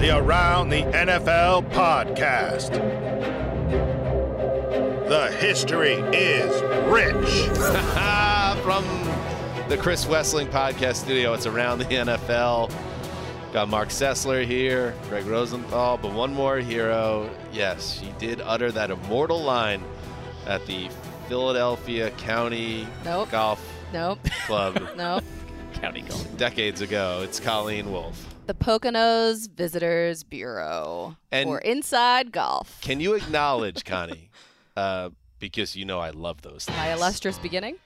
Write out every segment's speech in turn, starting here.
The Around the NFL podcast. The history is rich. From the Chris Wesseling podcast studio, it's Around the NFL. Got Mark Sessler here, Greg Rosenthal, but one more hero. Yes, he did utter that immortal line at the Philadelphia County Nope. Golf Nope. Club nope. County Golf. decades ago. It's Colleen Wolf. The Poconos Visitors Bureau And- for Inside Golf. Can you acknowledge, Connie, uh, because you know I love those things. My illustrious beginning.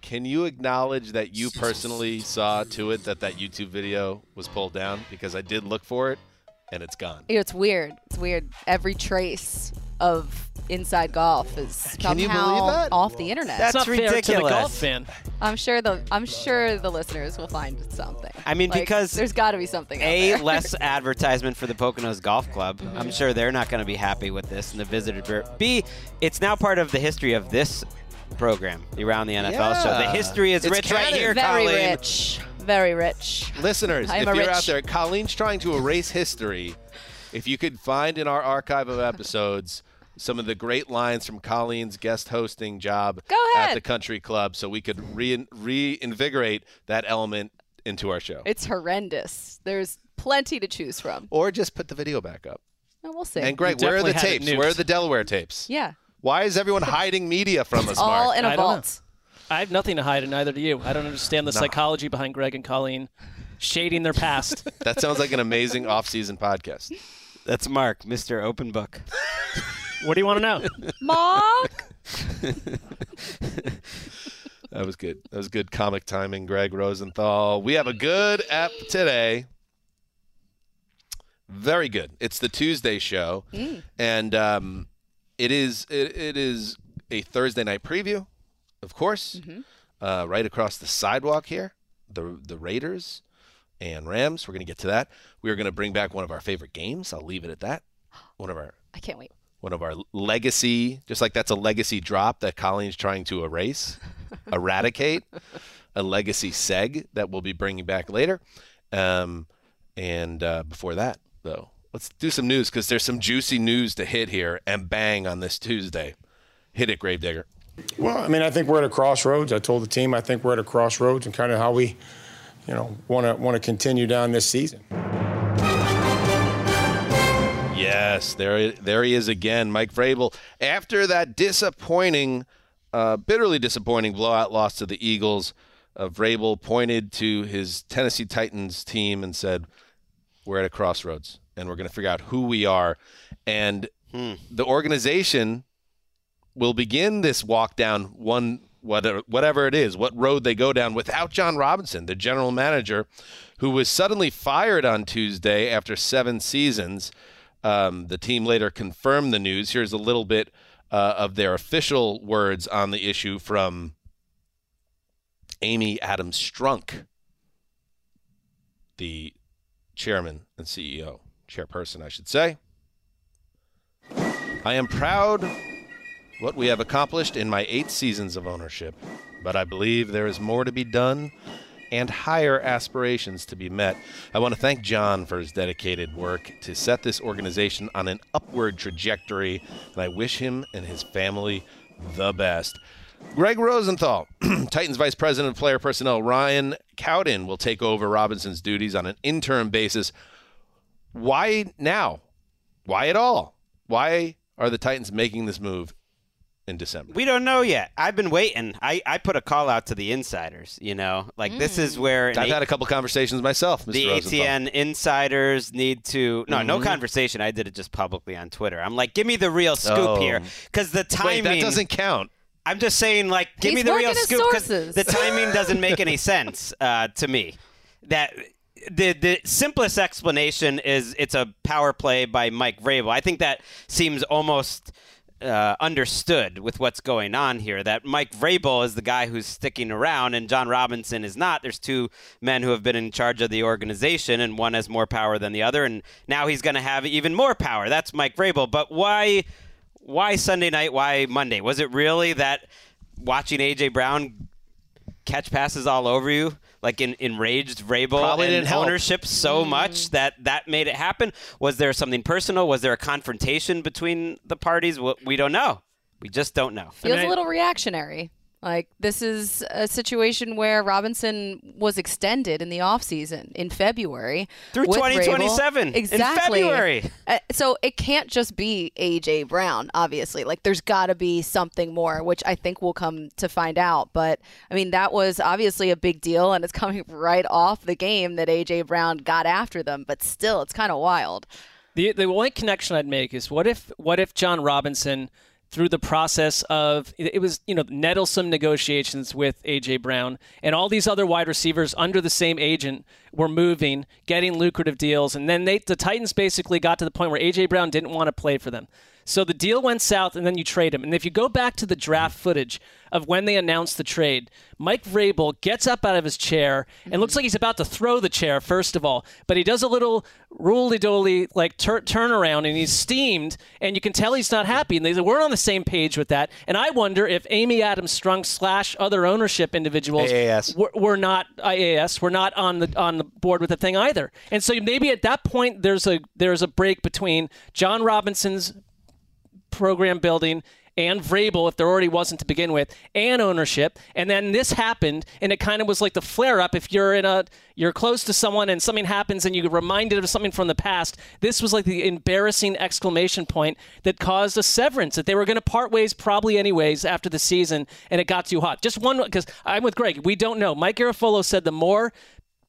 Can you acknowledge that you personally saw to it that that YouTube video was pulled down? Because I did look for it, and it's gone. It's weird. It's weird. Every trace of Inside Golf is somehow off the internet. It's That's not fair to the golf fan. I'm sure the I'm sure the listeners will find something. I mean, Like, because there's got to be something. out a there. less advertisement for the Poconos Golf Club. I'm sure they're not going to be happy with this and the visitor. bureau. B, it's now part of the history of this program, Around the NFL. So the history is It's rich right canon. here, very Colleen. rich. Very rich. Listeners, I am if you're rich- out there, Colleen's trying to erase history. If you could find in our archive of episodes some of the great lines from Colleen's guest hosting job Go at the country club, so we could re- reinvigorate that element into our show. It's horrendous. There's plenty to choose from. or just put the video back up. And we'll see. And Greg, where are the tapes? Where are the Delaware tapes? yeah. Why is everyone hiding media from us, All Mark? in a I don't know. vault. I have nothing to hide, and neither do you. I don't understand the psychology behind Greg and Colleen shading their past. that sounds like an amazing off-season podcast. That's Mark, Mr. Open Book. what do you want to know? Mark. That was good. That was good comic timing, Greg Rosenthal. We have a good app today. Very good. It's the Tuesday show, and um, it is it, it is a Thursday night preview, of course. Uh, right across the sidewalk here, the the Raiders and Rams. We're going to get to that. We are going to bring back one of our favorite games. I'll leave it at that. One of our I can't wait. One of our legacy, just like that's a legacy drop that Colleen's trying to erase, eradicate, a legacy seg that we'll be bringing back later. Um, and uh, before that, though, let's do some news because there's some juicy news to hit here and bang on this Tuesday. Hit it, Gravedigger. Well, I mean, I think we're at a crossroads. I told the team I think we're at a crossroads and kind of how we, you know, want to want to continue down this season. Yes, there, there he is again, Mike Vrabel. After that disappointing, uh, bitterly disappointing blowout loss to the Eagles, uh, Vrabel pointed to his Tennessee Titans team and said, "We're at a crossroads, and we're going to figure out who we are." And the organization will begin this walk down one whatever, whatever it is, what road they go down without John Robinson, the general manager, who was suddenly fired on Tuesday after seven seasons. Um, the team later confirmed the news. Here's a little bit uh, of their official words on the issue from Amy Adams Strunk, the chairman and CEO, chairperson, I should say. I am proud what we have accomplished in my eight seasons of ownership, but I believe there is more to be done and higher aspirations to be met. I want to thank John for his dedicated work to set this organization on an upward trajectory, and I wish him and his family the best. Greg Rosenthal, Titans Vice President of Player Personnel, Ryan Cowden will take over Robinson's duties on an interim basis. Why now? Why at all? Why are the Titans making this move in December? We don't know yet. I've been waiting. I, I put a call out to the insiders, you know. Like this is where I've A- had a couple conversations myself, Mr. the Rosenthal. ATN insiders need to no no Mhm. conversation. I did it just publicly on Twitter. I'm like, give me the real scoop Oh. here, because the timing. Wait, that doesn't count. I'm just saying, like, give He's me the real scoop because the timing doesn't make any sense uh, to me. That the the simplest explanation is it's a power play by Mike Vrabel. I think that seems almost uh, understood with what's going on here. That Mike Vrabel is the guy who's sticking around, and John Robinson is not. There's two men who have been in charge of the organization, and one has more power than the other, and now he's going to have even more power. That's Mike Vrabel. But why? Why Sunday night? Why Monday? Was it really that watching AJ Brown catch passes all over you, like in enraged Vrabel Probably and didn't help. ownership so mm-hmm. much that that made it happen? Was there something personal? Was there a confrontation between the parties? We don't know. We just don't know. Feels mean, a little reactionary. Like this is a situation where Robinson was extended in the offseason in February Through with 2027 Vrabel. in Exactly. February. Uh, so it can't just be AJ Brown, obviously. Like there's got to be something more, which I think we'll come to find out. But I mean, that was obviously a big deal, and it's coming right off the game that AJ Brown got after them. But still, it's kind of wild. The the only connection I'd make is what if what if John Robinson through the process of it was you know nettlesome negotiations with AJ Brown and all these other wide receivers under the same agent were moving, getting lucrative deals, and then they the Titans basically got to the point where AJ Brown didn't want to play for them. So the deal went south, and then you trade him. And if you go back to the draft footage of when they announced the trade, Mike Vrabel gets up out of his chair and looks like he's about to throw the chair, first of all. But he does a little roly-doly like tur- turnaround, and he's steamed, and you can tell he's not happy. And they said, we're on the same page with that. And I wonder if Amy Adams Strunk slash other ownership individuals AAS. were, were not uh, IAS, were not on the on the board with the thing either. And so maybe at that point there's a there's a break between John Robinson's program building and Vrabel, if there already wasn't to begin with, and ownership. And then this happened, and it kind of was like the flare up. If you're in a, you're close to someone, and something happens, and you're reminded of something from the past. This was like the embarrassing exclamation point that caused a severance. That they were going to part ways probably anyways after the season, and it got too hot. Just one, because I'm with Greg. We don't know. Mike Garafolo said the more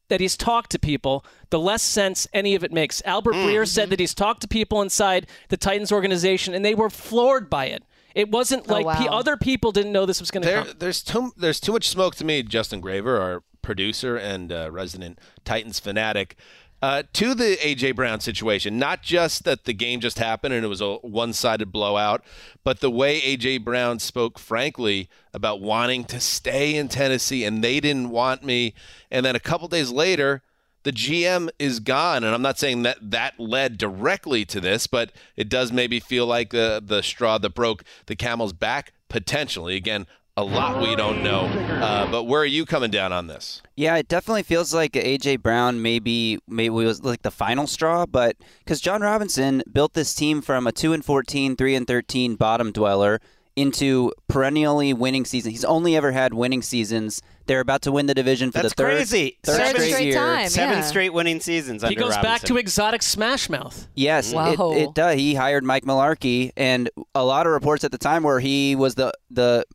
that he's talked to people, the less sense any of it makes. Albert Breer said that he's talked to people inside the Titans organization, and they were floored by it. It wasn't like pe- wow. other people didn't know this was going to There, come. there's too there's too much smoke to me. Justin Graver, our producer and uh, resident Titans fanatic, uh, to the AJ Brown situation. Not just that the game just happened and it was a one-sided blowout, but the way AJ Brown spoke frankly about wanting to stay in Tennessee and they didn't want me. And then a couple days later, the GM is gone, and I'm not saying that that led directly to this, but it does maybe feel like the the straw that broke the camel's back potentially. Again, a lot we don't know. Uh, but where are you coming down on this? Yeah, it definitely feels like AJ Brown maybe maybe was like the final straw, but because John Robinson built this team from a two and 14, 3 and thirteen bottom dweller into perennially winning season. He's only ever had winning seasons. They're about to win the division for That's the third, crazy. third Seven straight, straight year. time. Seven straight winning seasons. He under goes back to exotic smash mouth. Yes, Whoa. it, it does. He hired Mike Mularkey, and a lot of reports at the time where he was the the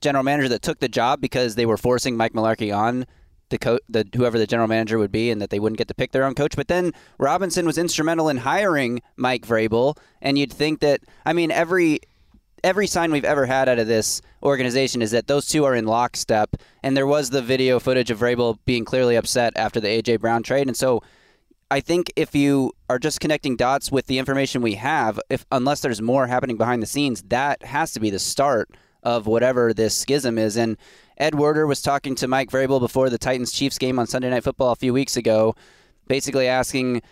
general manager that took the job because they were forcing Mike Mularkey on the co- the whoever the general manager would be, and that they wouldn't get to pick their own coach. But then Robinson was instrumental in hiring Mike Vrabel, and you'd think that I mean every every sign we've ever had out of this organization is that those two are in lockstep. And there was the video footage of Vrabel being clearly upset after the AJ Brown trade, and so I think if you are just connecting dots with the information we have, if unless there's more happening behind the scenes, that has to be the start of whatever this schism is. And Ed Werder was talking to Mike Vrabel before the Titans Chiefs game on Sunday Night Football a few weeks ago, basically asking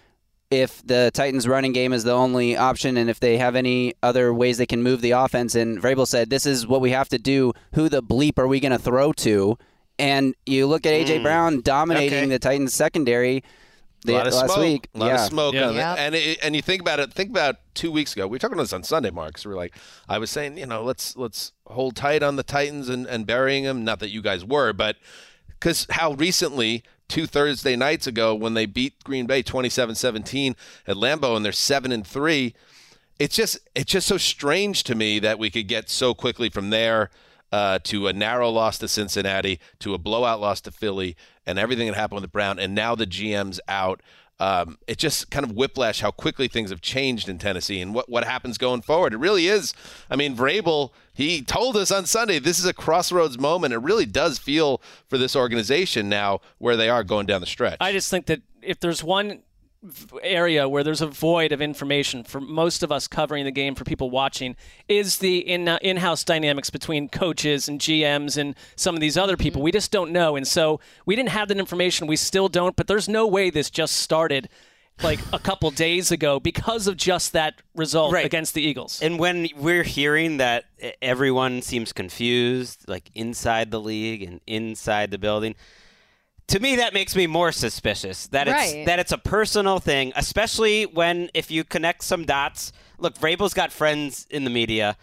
if the Titans running game is the only option and if they have any other ways they can move the offense. And Vrabel said, This is what we have to do. Who the bleep are we going to throw to? And you look at A.J. Mm. Brown dominating Okay. the Titans secondary a lot of last smoke. week. A lot yeah. of smoke. Yeah. And, Yep. and, it, and you think about it. Think about two weeks ago. We were talking about this on Sunday, Mark. So we're like, I was saying, you know, let's let's hold tight on the Titans and, and burying them. Not that you guys were, but because how recently, two Thursday nights ago, when they beat Green Bay 27-17 at Lambeau and they're seven and three, it's just it's just so strange to me that we could get so quickly from there uh, to a narrow loss to Cincinnati, to a blowout loss to Philly, and everything that happened with Brown, and now the GM's out. Um, it just kind of whiplash how quickly things have changed in Tennessee and what, what happens going forward. It really is. I mean, Vrabel, he told us on Sunday this is a crossroads moment. It really does feel for this organization now where they are going down the stretch. I just think that if there's one area where there's a void of information for most of us covering the game for people watching is the in uh, in-house dynamics between coaches and GMs and some of these other people. We just don't know, and so we didn't have that information. We still don't. But there's no way this just started like a couple days ago because of just that result Right. against the Eagles. And when we're hearing that everyone seems confused, like inside the league and inside the building, to me that makes me more suspicious that it's Right. that it's a personal thing, especially when if you connect some dots. Look, Vrabel's got friends in the media.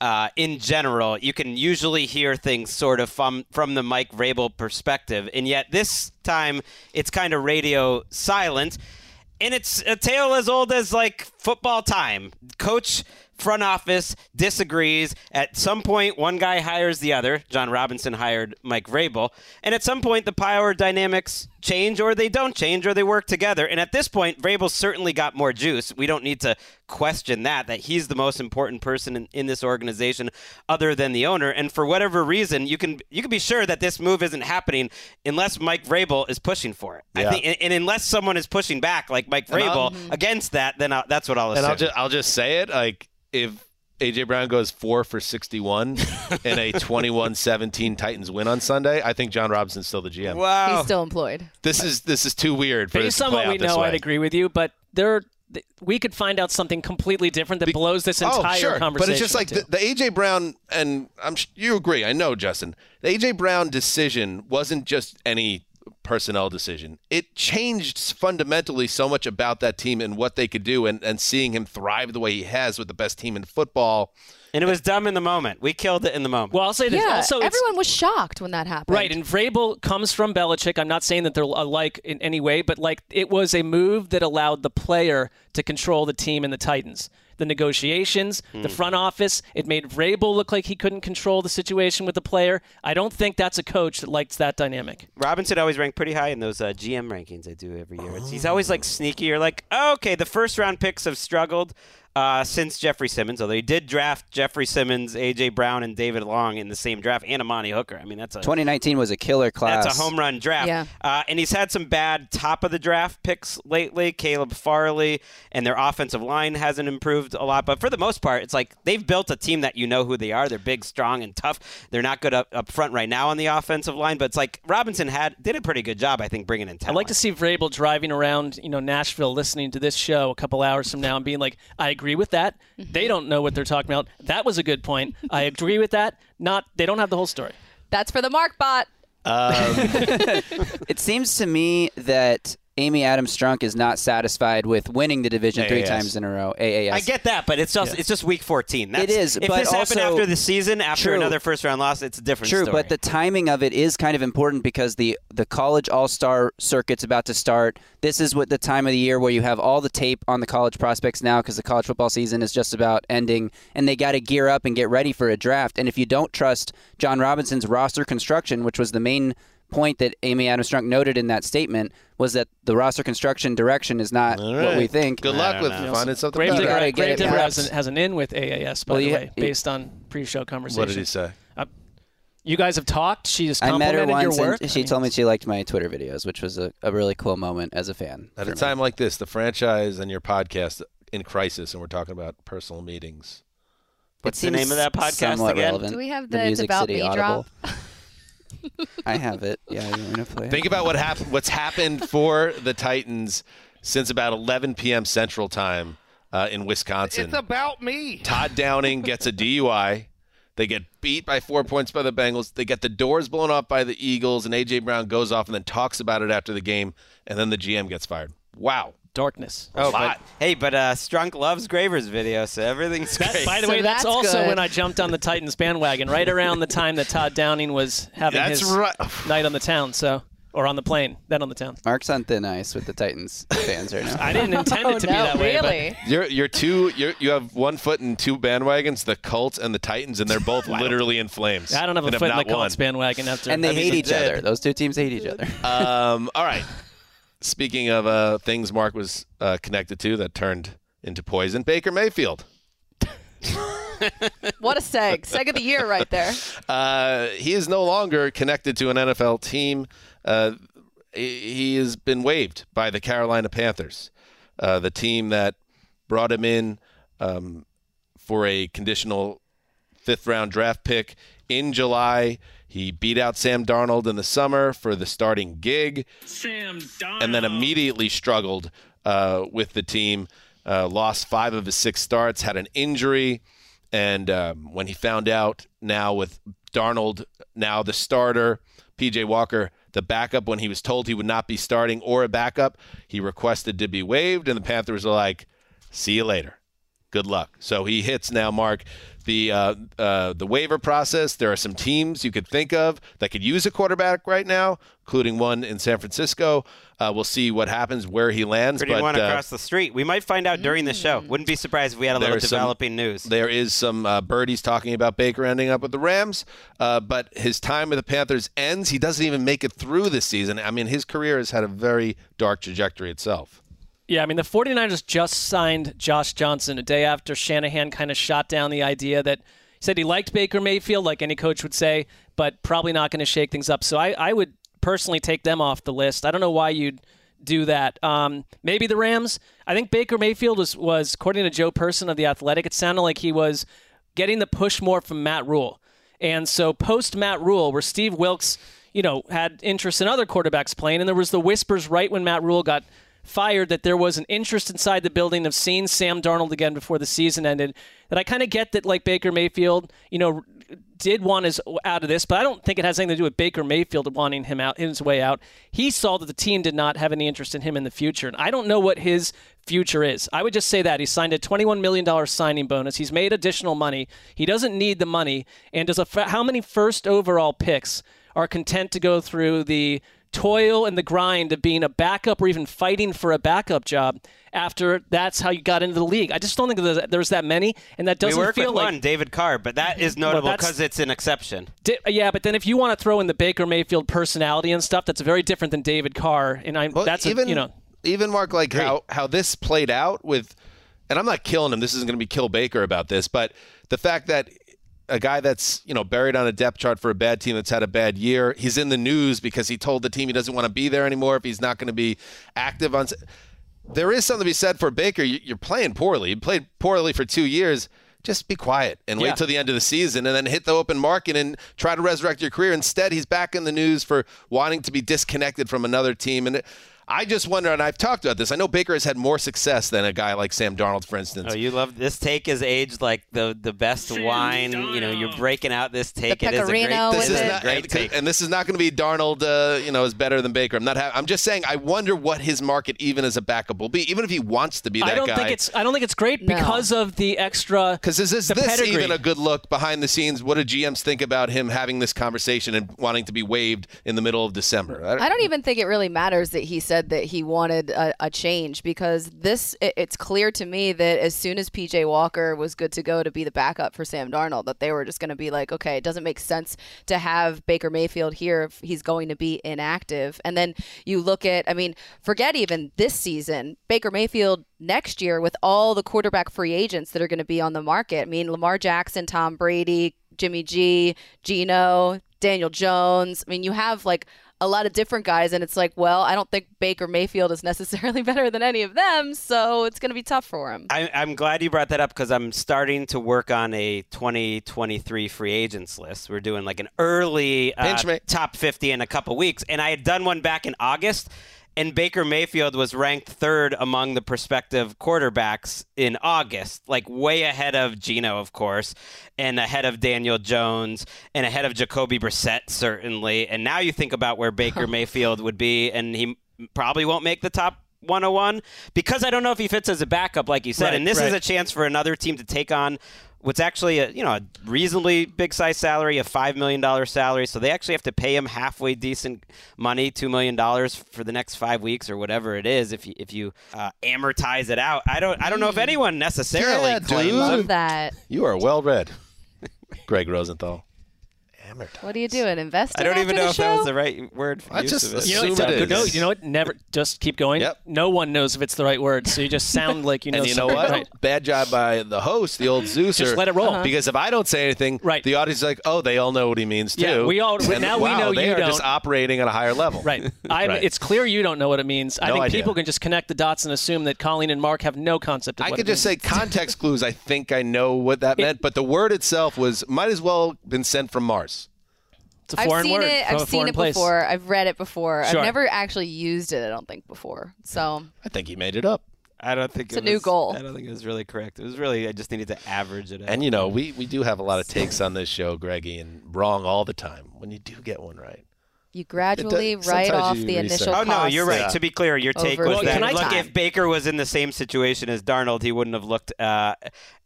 Uh, in general, you can usually hear things sort of from from the Mike Vrabel perspective, and yet this time it's kind of radio silent. And it's a tale as old as like football time. Coach front office disagrees. At some point, one guy hires the other. John Robinson hired Mike Vrabel. And at some point, the power dynamics change or they don't change or they work together. And at this point, Vrabel certainly got more juice. We don't need to question that, that he's the most important person in, in this organization other than the owner. And for whatever reason, you can you can be sure that this move isn't happening unless Mike Vrabel is pushing for it. Yeah. I think, and, and unless someone is pushing back like Mike Vrabel mhm. against that, then i that's what I'll assume. And I'll just I'll just say it like if AJ Brown goes 4 for 61 in a 21-17 Titans win on Sunday, I think John Robinson's still the GM. wow. He's still employed. This is this is too weird for this Based on what we know. I'd agree with you, but there. th- We could find out something completely different that Be- blows this entire oh, entire sure. conversation. But it's just like the, the AJ Brown, and I'm you agree. I know, Justin. The AJ Brown decision wasn't just any personnel decision. It changed fundamentally so much about that team and what they could do, and, and seeing him thrive the way he has with the best team in football. and it was dumb in the moment. We killed it in the moment. well, I'll say this. Yeah, also, everyone was shocked when that happened. Right, and Vrabel comes from Belichick. I'm not saying that they're alike in any way, but like it was a move that allowed the player to control the team and the Titans. The negotiations, Hmm. the front office, it made Vrabel look like he couldn't control the situation with the player. I don't think that's a coach that likes that dynamic. Robinson always ranked pretty high in those uh, GM rankings I do every year. It's, he's always Oh. like sneaky. You're like, oh, okay, the first round picks have struggled uh, since Jeffrey Simmons, although he did draft Jeffrey Simmons, A.J. Brown, and David Long in the same draft, and Amani Hooker. I mean, that's a 2019 was a killer class. That's a home run draft. Yeah. Uh, and he's had some bad top of the draft picks lately. Caleb Farley and their offensive line hasn't improved a lot. But for the most part, it's like they've built a team that you know who they are. They're big, strong, and tough. They're not good up, up front right now on the offensive line, but it's like Robinson had did a pretty good job, I think, bringing in talent. I'd like to see Vrabel driving around, you know, Nashville, listening to this show a couple hours from now and being like, "I agree with that. Mm-hmm. They don't know what they're talking about. That was a good point. I agree with that. Not they don't have the whole story." That's for the Mark bot. Um, it seems to me that Amy Adams Strunk is not satisfied with winning the division three times in a row. AAS. I get that, but it's just it's just week 14. That's, It is, If but this happened after the season, after True. another first round loss, it's a different story. True, story. but the timing of it is kind of important because the the college All Star circuit's about to start. This is what the time of the year where you have all the tape on the college prospects now because the college football season is just about ending, and they got to gear up and get ready for a draft. And if you don't trust John Robinson's roster construction, which was the main point that Amy Adams Strunk noted in that statement was that the roster construction direction is not All what we think. Good luck with finding something Grave better. gotta Digger, get Grave it Digger perhaps. has an, has an in with AAS, by Well, the you- way, you- based on pre-show conversation. What did he say? Uh, you guys have talked. She has I met her complimented your once, work. and she told me she liked my Twitter videos, which was a, a really cool moment as a fan. At for a me. time like this, the franchise and your podcast in crisis, and we're talking about personal meetings. What's the name of that podcast somewhat again? relevant. Do we have the the Music About City Me Audible? drop? I have it. Yeah, you want me to play it? Think about what happened. What's happened for the Titans since about 11 p.m. Central Time uh, in Wisconsin. It's about me. Todd Downing gets a DUI. They get beat by four points by the Bengals. They get the doors blown off by the Eagles, and AJ Brown goes off and then talks about it after the game, and then the GM gets fired. Wow. Darkness. Oh, but, hey, but uh, Strunk loves Graver's video, so everything's That, great. by the So way, that's, that's also good. when I jumped on the Titans bandwagon, right around the time that Todd Downing was having That's his right. night on the town, so or on the plane, then on the town. Mark's on thin ice with the Titans fans right now. I didn't intend Oh, it to be no, that way, but really? You're you're two. You're, you have one foot in two bandwagons, the Colts and the Titans, and they're both literally in flames. I don't have a and foot in the not won. Bandwagon after. and they I mean, hate each did. other. Those two teams hate each other. Um, all right. Speaking of uh, things Mark was uh, connected to that turned into poison, Baker Mayfield. What a seg. Seg of the year right there. Uh, he is no longer connected to an NFL team. Uh, he he has been waived by the Carolina Panthers, uh, the team that brought him in um, for a conditional fifth round draft pick in July. He beat out Sam Darnold in the summer for the starting gig, and then immediately struggled uh, with the team. Uh, lost five of his six starts, had an injury, and um, when he found out now with Darnold now the starter, PJ Walker the backup, when he was told he would not be starting or a backup, he requested to be waived, and the Panthers are like, "See you later." Good luck. So he hits now, Mark, the uh, uh, the waiver process. There are some teams you could think of that could use a quarterback right now, including one in San Francisco. Uh, we'll see what happens where he lands. Pretty but one uh, across the street. We might find out during the show. Wouldn't be surprised if we had a little There's some- developing news. there is some uh, birdies talking about Baker ending up with the Rams, uh, but his time with the Panthers ends. He doesn't even make it through this season. I mean, his career has had a very dark trajectory itself. Yeah, I mean, the 49ers just signed Josh Johnson a day after Shanahan kind of shot down the idea that he said he liked Baker Mayfield, like any coach would say, but probably not going to shake things up. So I, I would personally take them off the list. I don't know why you'd do that. Um, maybe the Rams. I think Baker Mayfield was, was, according to Joe Person of The Athletic, it sounded like he was getting the push more from Matt Rhule. And so post Matt Rhule, where Steve Wilks, you know, had interest in other quarterbacks playing, and there was the whispers right when Matt Rhule got fired that there was an interest inside the building of seeing Sam Darnold again before the season ended. That I kind of get that like Baker Mayfield, you know, did want his out of this, but I don't think it has anything to do with Baker Mayfield wanting him out his way out. He saw that the team did not have any interest in him in the future, and I don't know what his future is. I would just say that he signed a $21 million signing bonus. He's made additional money. He doesn't need the money. And does a how many first overall picks are content to go through the toil and the grind of being a backup or even fighting for a backup job after that's how you got into the league. I just don't think there's, there's that many, and that doesn't work feel with like one, David Carr, but that is notable that's- because it's an exception. Di- yeah, but then if you want to throw in the Baker Mayfield personality and stuff, that's very different than David Carr, and I Well, that's even a, you know even Mark like how how this played out with, and I'm not killing him. This isn't going to be kill Baker about this, but the fact that a guy that's you know buried on a depth chart for a bad team that's had a bad year, he's in the news because he told the team he doesn't want to be there anymore if he's not going to be active on. There is something to be said for Baker. You- You're playing poorly. You played poorly for two years. Just be quiet and wait Yeah. till the end of the season and then hit the open market and try to resurrect your career. Instead, he's back in the news for wanting to be disconnected from another team. And it, I just wonder, and I've talked about this. I know Baker has had more success than a guy like Sam Darnold, for instance. Oh, you love this take is aged like the the best wine. You know, you're breaking out this take. it is a great. this is it. not, great take. and this is not going to be Darnold. Uh, you know, is better than Baker. I'm not. Ha- I'm just saying. I wonder what his market, even as a backup, will be. Even if he wants to be that I don't guy. think it's I don't think it's great No. because of the extra Because is this, this pedigree. even a good look behind the scenes? What do GMs think about him having this conversation and wanting to be waived in the middle of December? I don't even think it really matters that he says said that he wanted a, a change because this it, it's clear to me that as soon as PJ Walker was good to go to be the backup for Sam Darnold, that they were just going to be like, okay, it doesn't make sense to have Baker Mayfield here if he's going to be inactive. And then you look at, I mean, forget even this season, Baker Mayfield next year with all the quarterback free agents that are going to be on the market. I mean, Lamar Jackson, Tom Brady, Jimmy G, Geno, Daniel Jones. I mean, you have like a lot of different guys, and it's like, well, I don't think Baker Mayfield is necessarily better than any of them, so it's going to be tough for him. I, I'm glad you brought that up because I'm starting to work on a 2023 free agents list. We're doing like an early uh, top 50 in a couple weeks, and I had done one back in August. And Baker Mayfield was ranked third among the prospective quarterbacks in August, like way ahead of Geno, of course, and ahead of Daniel Jones, and ahead of Jacoby Brissett, certainly. And now you think about where Baker Mayfield would be, and he probably won't make the top 101 because I don't know if he fits as a backup, like you said. Right, and this right. is a chance for another team to take on what's actually a you know a reasonably big size salary, a five million dollar salary. So they actually have to pay him halfway decent money, two million dollars for the next five weeks or whatever it is. If you if you uh, amortize it out, I don't I don't know if anyone necessarily Yeah, claims dude. Love that. You are well read, Greg Rosenthal. What are you doing? Investing? I don't even after know the if that was the right word for I use just of it. You know, Assume it's- no, you know what? Never. Just keep going. Yep. No one knows if it's the right word, so you just sound like you know. and you know what? Right. Bad job by the host, the old Zeus. Just let it roll. Uh-huh. Because if I don't say anything, Right. the audience is like, oh, they all know what he means too. Yeah, we all- And, now we wow, know they you are just don't. operating at a higher level. Right. I, Right. It's clear you don't know what it means. I No think idea. people can just connect the dots and assume that Colleen and Mark have no concept of I could just means. say context clues. I think I know what that meant, but the word itself was might as well been sent from Mars. It's a I've foreign seen word. it. from a I've seen foreign it place. before. I've read it before. Sure. I've never actually used it. I don't think before. So I think he made it up. I don't think It's it a new goal. I don't think it was really correct. It was really I just needed to average it out. And you know, we we do have a lot of takes on this show, Greggy, and wrong all the time. When you do get one right, you gradually does- write off the research. initial Oh no, you're right. Yeah. To be clear, your take Over was that can I look, time. if Baker was in the same situation as Darnold, he wouldn't have looked uh,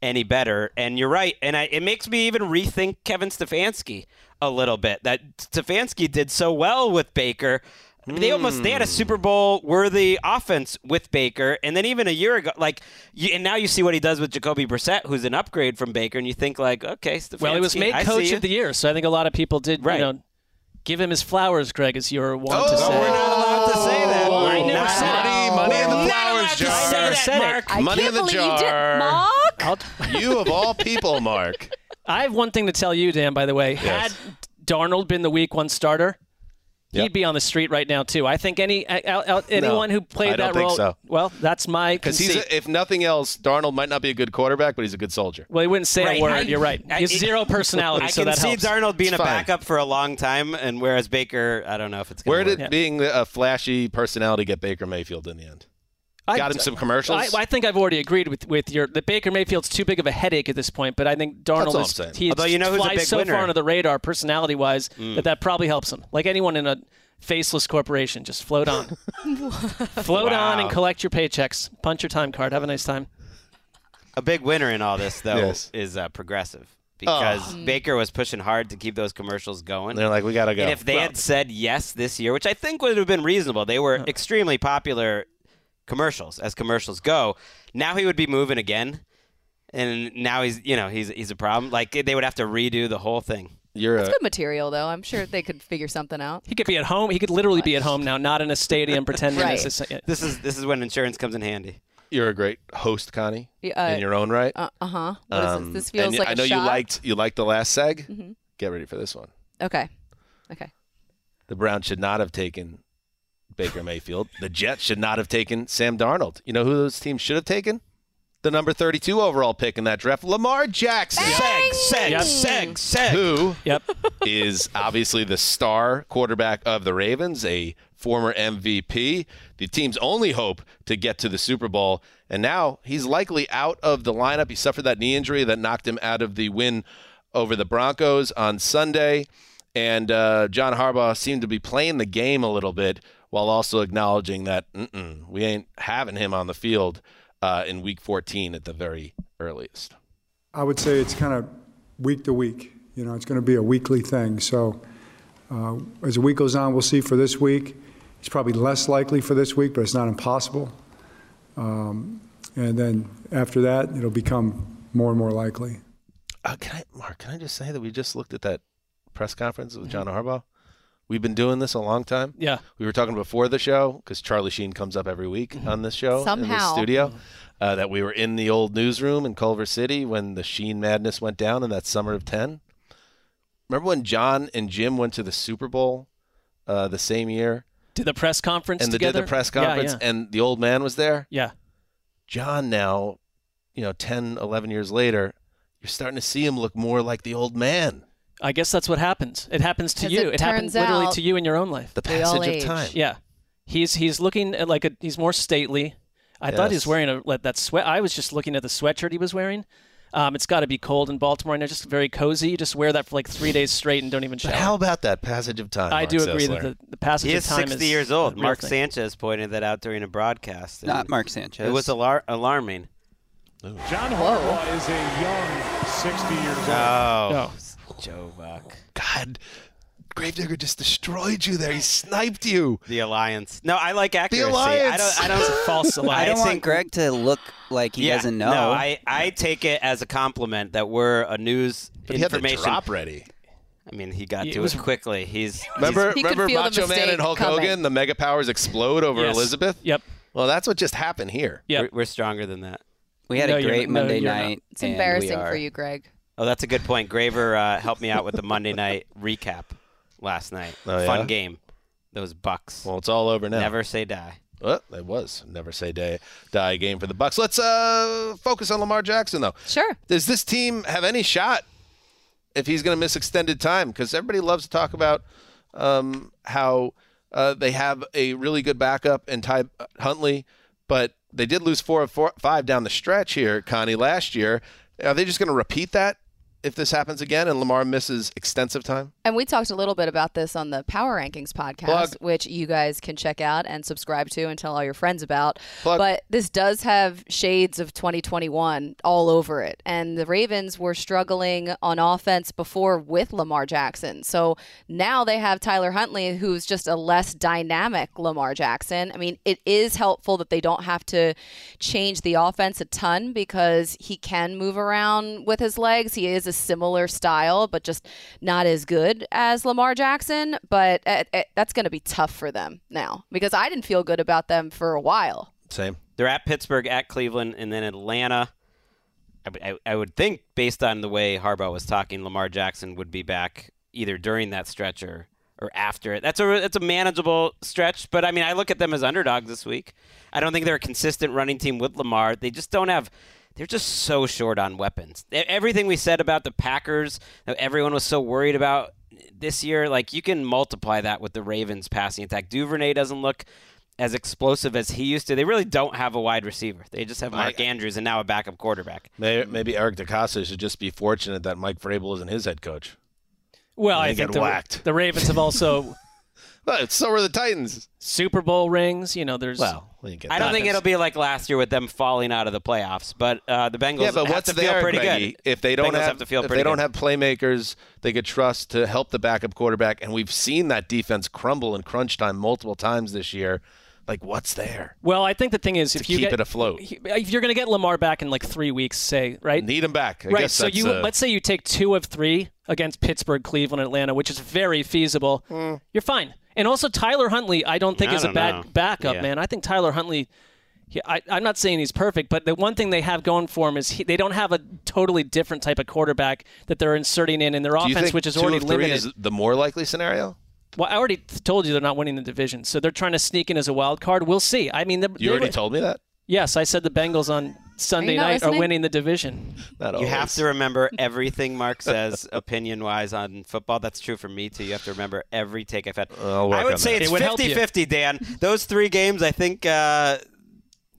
any better. And you're right. And I, it makes me even rethink Kevin Stefanski a little bit. That Stefanski did so well with Baker. They almost they had a Super Bowl worthy offense with Baker, and then even a year ago, like, you, and now you see what he does with Jacoby Brissett, who's an upgrade from Baker, and you think like, okay, Stefanski, Well, he was made I coach of the year, so I think a lot of people did, Right. you know, give him his flowers, Greg, as you're wont Oh, to say. We're not allowed to say that. Oh, I never not said it. money, money in the We're flowers allowed to jar. say Never that, said it. I Money can't in the believe jar. you did, Mark. I'll- you of all people, Mark. I have one thing to tell you, Dan. By the way, had Darnold been the Week One starter, Yep. he'd be on the street right now too. I think any uh, uh, anyone who played I don't that think role. so. Well, that's my Because he's, a, if nothing else, Darnold might not be a good quarterback, but he's a good soldier. well, he wouldn't say Right. a word. I- You're right. I- He has zero personality, I so can that see helps. Darnold being It's a fine. backup for a long time, and whereas Baker, I don't know if it's going Where did Yeah. being a flashy personality get Baker Mayfield in the end? I- Got him some commercials. I, I think I've already agreed with, with your that Baker Mayfield's too big of a headache at this point, but I think all Darnold I'm is he Although you know who's a flies big so winner? far under the radar personality wise that that probably helps him. Like anyone in a faceless corporation, just float on, float on, and collect your paychecks. Punch your time card. Have a nice time. A big winner in all this, though, Yes. is uh, Progressive because Baker was pushing hard to keep those commercials going. And they're like, we gotta go. And if they had said yes this year, which I think would have been reasonable, they were extremely popular commercials as commercials go. Now he would be moving again, and now he's you know he's he's a problem. Like they would have to redo the whole thing. You're a, Good material, though. I'm sure they could figure something out. He could be at home. He could literally be at home now, not in a stadium pretending Right. this is. This is this is when insurance comes in handy. you're a great host, Connie, uh, in your own right. Uh huh. Um, this? This feels and like I a know you shot. Mm-hmm. liked you liked the last seg. Get ready for this one. Okay. Okay. The Browns should not have taken Baker Mayfield. The Jets should not have taken Sam Darnold. You know who those teams should have taken? The number 32 overall pick in that draft, Lamar Jackson. Seg, seg, Yep. seg, seg. Who Yep. is obviously the star quarterback of the Ravens, a former MVP, the team's only hope to get to the Super Bowl. And now he's likely out of the lineup. He suffered that knee injury that knocked him out of the win over the Broncos on Sunday. And uh, John Harbaugh seemed to be playing the game a little bit while also acknowledging that Mm-mm, we ain't having him on the field uh, in week 14 at the very earliest. I would say it's kind of week to week. You know, it's going to be a weekly thing. So uh, as the week goes on, we'll see for this week. It's probably less likely for this week, but it's not impossible. Um, and then after that, it'll become more and more likely. Uh, can I, Mark? Can I just say that we just looked at that press conference with John. Harbaugh? We've been doing this a long time. Yeah. We were talking before the show because Charlie Sheen comes up every week on this show in Somehow. the studio. Uh, that we were in the old newsroom in Culver City when the Sheen madness went down in that summer of ten. Remember when John and Jim went to the Super Bowl uh, the same year Did the press conference and they together? did the press Yeah, conference yeah. and the old man was there? Yeah. John now, you know, 10, 11 years later, you're starting to see him look more like the old man. I guess that's what happens. It happens to you. it It, happens literally to you in your own life. The passage of time. Yeah, he's he's looking at like a he's more stately. I thought he was wearing a like that sweat. I was just looking at the sweatshirt he was wearing. Um, it's got to be cold in Baltimore, and it's just very cozy. You just wear that for like three days straight and don't even But shower. how about that passage of time? I Mark do agree Sessler? that the, the passage He of is time 60 is years old. Mark thing. Sanchez pointed that out during a broadcast. Not Mark Sanchez. It was alar- alarming. John Harbaugh is a young 60 years old. Oh, Oh. Joe Buck. God, Gravedigger just destroyed you there. He sniped you. The Alliance. No, I like accuracy. I Alliance. don't. I don't. It's a false I don't want think- Greg to look like he yeah, doesn't know. No, I, I take it as a compliment that we're a news But he had the information. drop ready. I mean, he got It to was- it quickly. He's Remember, He could remember feel the Macho Man and Hulk coming. Hogan? The mega powers explode over Yes. Elizabeth. Yep. Well, that's what just happened here. Yep. we're, we're stronger than that. we had No, a great not. No, Monday night. It's embarrassing for you, Greg. Oh, that's a good point. Graver uh, helped me out with the Monday night recap last night. Oh, Fun yeah? game. Those Bucs. Well, it's all over now. Never say die. Well, it was never say die, die game for the Bucs. Let's uh, focus on Lamar Jackson though. Sure. Does this team have any shot if he's going to miss extended time? Because everybody loves to talk about um, how uh, they have a really good backup in Ty Huntley, but they did lose four of four, five down the stretch here, Connie, last year. Are they just going to repeat that if this happens again and Lamar misses extensive time? And we talked a little bit about this on the Power Rankings podcast, Plug. which you guys can check out and subscribe to and tell all your friends about. Plug. But this does have shades of 2021 all over it. And the Ravens were struggling on offense before with Lamar Jackson. So now they have Tyler Huntley, who's just a less dynamic Lamar Jackson. I mean, it is helpful that they don't have to change the offense a ton because he can move around with his legs. He is a similar style, but just not as good as Lamar Jackson. But that's going to be tough for them now because I didn't feel good about them for a while. Same. They're at Pittsburgh, at Cleveland, and then Atlanta. I, I, I would think, based on the way Harbaugh was talking, Lamar Jackson would be back either during that stretch or, or after it. That's a that's a manageable stretch, but I mean, I look at them as underdogs this week. I don't think they're a consistent running team with Lamar. They just don't have. They're just so short on weapons. Everything we said about the Packers, that everyone was so worried about this year, like you can multiply that with the Ravens passing attack. Duvernay doesn't look as explosive as he used to. They really don't have a wide receiver. They just have Mark Andrews and now a backup quarterback. Maybe, maybe Eric DeCosta should just be fortunate that Mike Vrabel isn't his head coach. Well, They I think the, whacked. the Ravens have also But so are the Titans. Super Bowl rings. You know, there's Well, we get I don't think it'll be like last year with them falling out of the playoffs, but uh, the Bengals Yeah, but have what's to feel there, pretty Greggy? good. If they don't Bengals have, have to feel if pretty they don't good. have playmakers they could trust to help the backup quarterback, and we've seen that defense crumble in crunch time multiple times this year. Like, what's there? Well, I think the thing is, if you keep get, it afloat. if you're going to get Lamar back in like three weeks, say right, Need him back. I right. guess So that's, you uh, let's say you take two of three against Pittsburgh, Cleveland, Atlanta, which is very feasible. You're fine. And also Tyler Huntley, I don't think I is a don't bad know. backup, Yeah. man. I think Tyler Huntley. I, I'm not saying he's perfect, but the one thing they have going for him is he, they don't have a totally different type of quarterback that they're inserting in in their do offense, which is already limited. is the more likely scenario? Well, I already told you they're not winning the division, so they're trying to sneak in as a wild card. We'll see. I mean, the, You already told me that. Yes, I said the Bengals on Sunday not night are winning the division. Not You have to remember everything Mark says, opinion wise, on football. That's true for me, too. You have to remember every take I've had. I'll work I would say that. it's It 50 you. 50, Dan. Those three games, I think uh,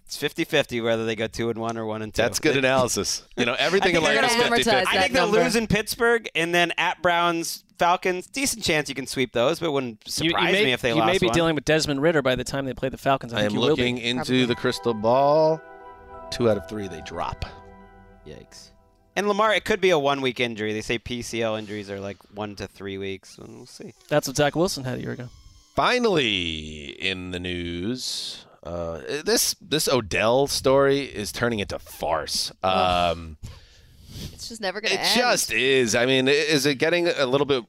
it's 50 50 whether they go 2 and 1 or 1 and 2. That's good analysis. You know, everything I in life is gonna 50 I think they'll lose in Pittsburgh and then at Browns, Falcons. Decent chance you can sweep those, but it wouldn't surprise you may, me if they you lost may be one. dealing with Desmond Ridder by the time they play the Falcons. I, I think am you will looking be. into Probably. the crystal ball. Two out of three, they drop. Yikes. And Lamar, it could be a one week injury. They say PCL injuries are like one to three weeks. We'll see. That's what Zach Wilson had a year ago. Finally, in the news, uh, this this Odell story is turning into farce. Um, It's just never going it to end. It just is. I mean, is it getting a little bit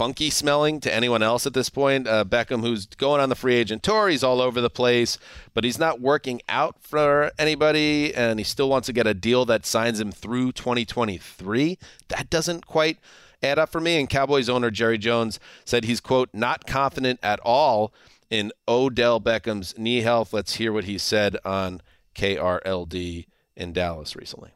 funky smelling to anyone else at this point? Uh, Beckham, who's going on the free agent tour, he's all over the place, but he's not working out for anybody, and he still wants to get a deal that signs him through 2023. That doesn't quite add up for me. And Cowboys owner Jerry Jones said he's quote not confident at all in Odell Beckham's knee health. Let's hear what he said on KRLD in Dallas recently.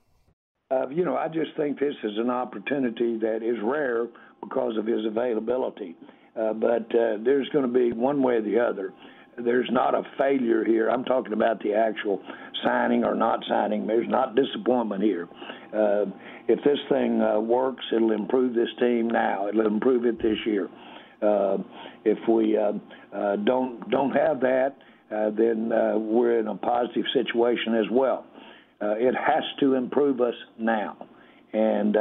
Uh, you know, I just think this is an opportunity that is rare because of his availability. Uh, but uh, there's going to be one way or the other. There's not a failure here. I'm talking about the actual signing or not signing. There's not disappointment here. Uh, if this thing uh, works, it'll improve this team now. It'll improve it this year. Uh, if we uh, don't don't have that, then we're in a positive situation as well. It has to improve us now, and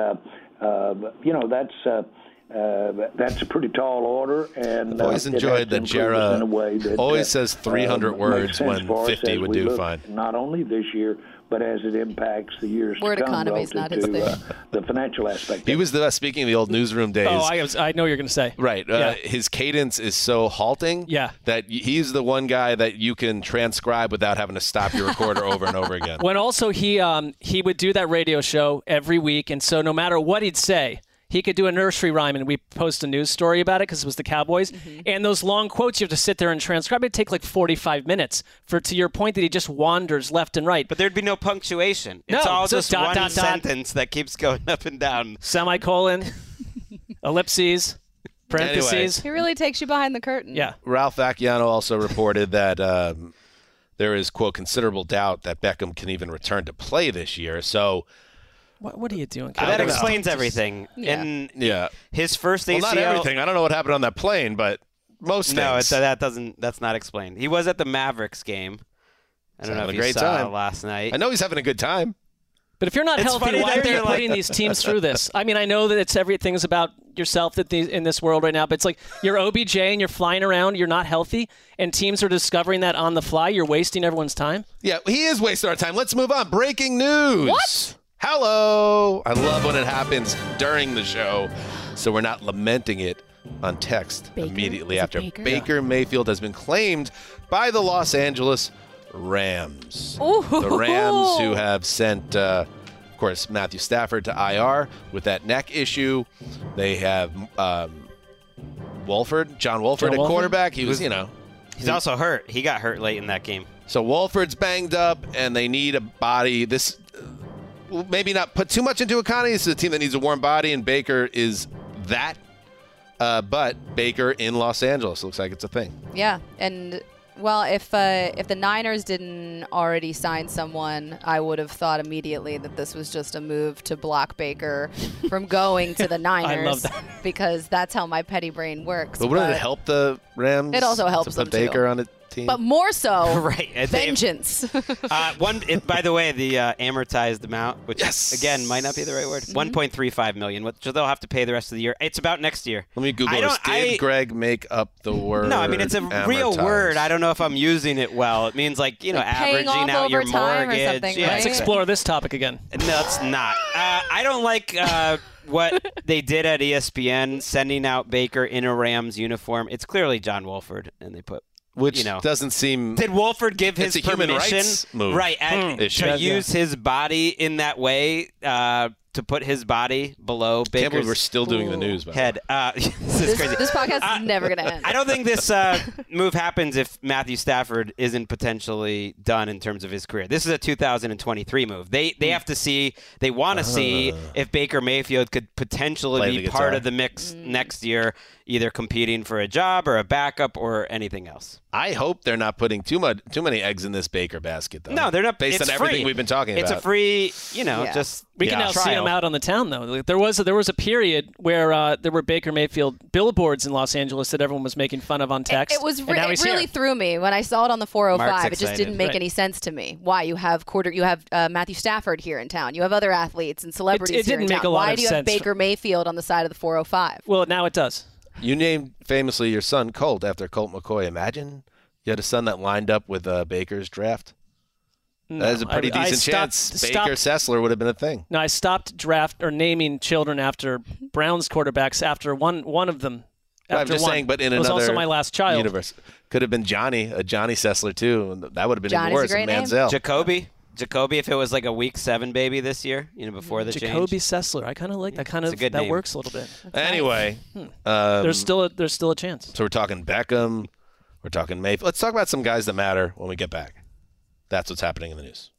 you know that's uh, uh, that's a pretty tall order. And I've always uh, enjoyed to that improve Jera in a way that, always uh, says 300 uh, words when 50 would do fine. Not only this year, but as it impacts the years Word to come economy's not relative his to thing. uh, the financial aspect. He was the speaking of the old newsroom days. Oh, I, was, I know what you're going to say. Right. Uh, Yeah. His cadence is so halting Yeah. that he's the one guy that you can transcribe without having to stop your recorder over and over again. When also he um, he would do that radio show every week, and so no matter what he'd say, he could do a nursery rhyme, and we post a news story about it because it was the Cowboys. And those long quotes you have to sit there and transcribe. It'd take like 45 minutes for to your point that he just wanders left and right. But there'd be no punctuation. It's No, all it's just just dot, one dot, dot. sentence that keeps going up and down. Semicolon, ellipses, parentheses. He really takes you behind the curtain. Yeah. Ralph Vacchiano also reported that um, there is, quote, considerable doubt that Beckham can even return to play this year. So, What, what are you doing? But that explains everything. Yeah. In yeah. his first ACL. Well, not everything. I don't know what happened on that plane, but most No, things. it, that doesn't. That's not explained. He was at the Mavericks game. I don't know if having you a great saw time. last night. I know he's having a good time. But if you're not It's healthy, why are you you're putting like- these teams through this? I mean, I know that it's everything's about yourself that these, in this world right now, but it's like you're OBJ and you're flying around, you're not healthy, and teams are discovering that on the fly. You're wasting everyone's time. Yeah, he is wasting our time. Let's move on. Breaking news. What? Hello. I love when it happens during the show, so we're not lamenting it on text immediately Is after. Baker? Mayfield has been claimed by the Los Angeles Rams. Ooh. The Rams, who have sent, uh, of course, Matthew Stafford to IR with that neck issue. They have um, Wolford, John Wolford John at Wolford? quarterback. He was, you know, He's also hurt. He got hurt late in that game. so Wolford's banged up, and they need a body. This maybe not put too much into account. This is a team that needs a warm body, and Baker is that. Uh, but Baker in Los Angeles looks like it's a thing. Yeah, and well, if uh, if the Niners didn't already sign someone, I would have thought immediately that this was just a move to block Baker from going to the Niners. that. because that's how my petty brain works. But wouldn't it help the Rams? It also helps to put them, too. Baker on a team. But more so, Right, and vengeance. Uh, one. It, by the way, the uh, amortized amount, which Yes. again might not be the right word, one point three five million, which they'll have to pay the rest of the year. It's about next year. Let me Google I this. Did I- Greg make up the word? No, I mean it's a real word. I don't know if I'm using it well. It means like you know Like paying averaging off out your over time or mortgage. something, yeah, Let's explore this topic again. No, it's not. Uh, I don't like uh, what they did at ESPN, sending out Baker in a Rams uniform. It's clearly John Wolford, and they put. Which you know. doesn't seem. Did Wolford give his It's a human permission, rights move. right, at-. Issue. to Yeah, use his body in that way, uh, to put his body below Can't believe we're still doing the news. By head? Uh, this is crazy. this podcast is never going to end. I don't think this uh, move happens if Matthew Stafford isn't potentially done in terms of his career. This is a 2023 move. They they have to see, they want to see if Baker Mayfield could potentially Play be part of the mix next year, either competing for a job or a backup or anything else. I hope they're not putting too much, too many eggs in this Baker basket, though. No, they're not. Based it's on everything we've been talking It's about. It's a free, you know, Yeah. just We can yeah, now see trial. him out on the town, though. Like, There was a, there was a period where uh, there were Baker Mayfield billboards in Los Angeles that everyone was making fun of on text. It was re- it really here. threw me when I saw it on the 405. Mark's It just excited. didn't make Right. any sense to me. Why you have quarter, you have uh, Matthew Stafford here in town. You have other athletes and celebrities it here in didn't make town. a lot Why of do you have. Baker Mayfield on the side of the 405? Well, now it does. You named famously your son Colt after Colt McCoy. Imagine you had a son that lined up with uh, Baker's draft. No, that is a pretty I- I decent stopped- chance. stopped- Baker Sessler would have been a thing. No, I stopped draft or naming children after Browns quarterbacks after one one of them. I'm after just one. saying, but in it was another also my last child. universe, could have been Johnny, a Johnny Sessler too. That would have been Johnny's even a worse. great than name. Manziel. Jacoby. Jacoby, if it was like a week seven baby this year, you know, before the Jacoby change. Sessler. I kind of like that. Kind It's of a good that name. works a little bit. Anyway, Hmm. um, there's still a, there's still a chance. So we're talking Beckham. We're talking Mayfield. Let's talk about some guys that matter when we get back. That's what's happening in the news.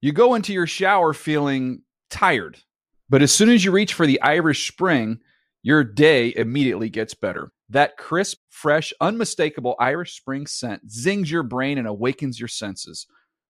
You go into your shower feeling tired, but as soon as you reach for the Irish Spring, your day immediately gets better. That crisp, fresh, unmistakable Irish Spring scent zings your brain and awakens your senses.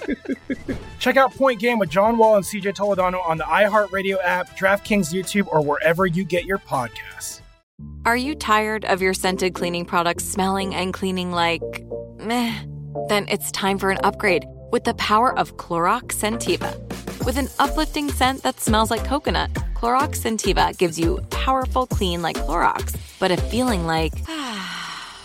Check out Point Game with John Wall and CJ Toledano on the iHeartRadio app, DraftKings YouTube, or wherever you get your podcasts. Are you tired of your scented cleaning products smelling and cleaning like meh? Then it's time for an upgrade with the power of Clorox Scentiva. With an uplifting scent that smells like coconut, Clorox Scentiva gives you powerful clean like Clorox, but a feeling like ah,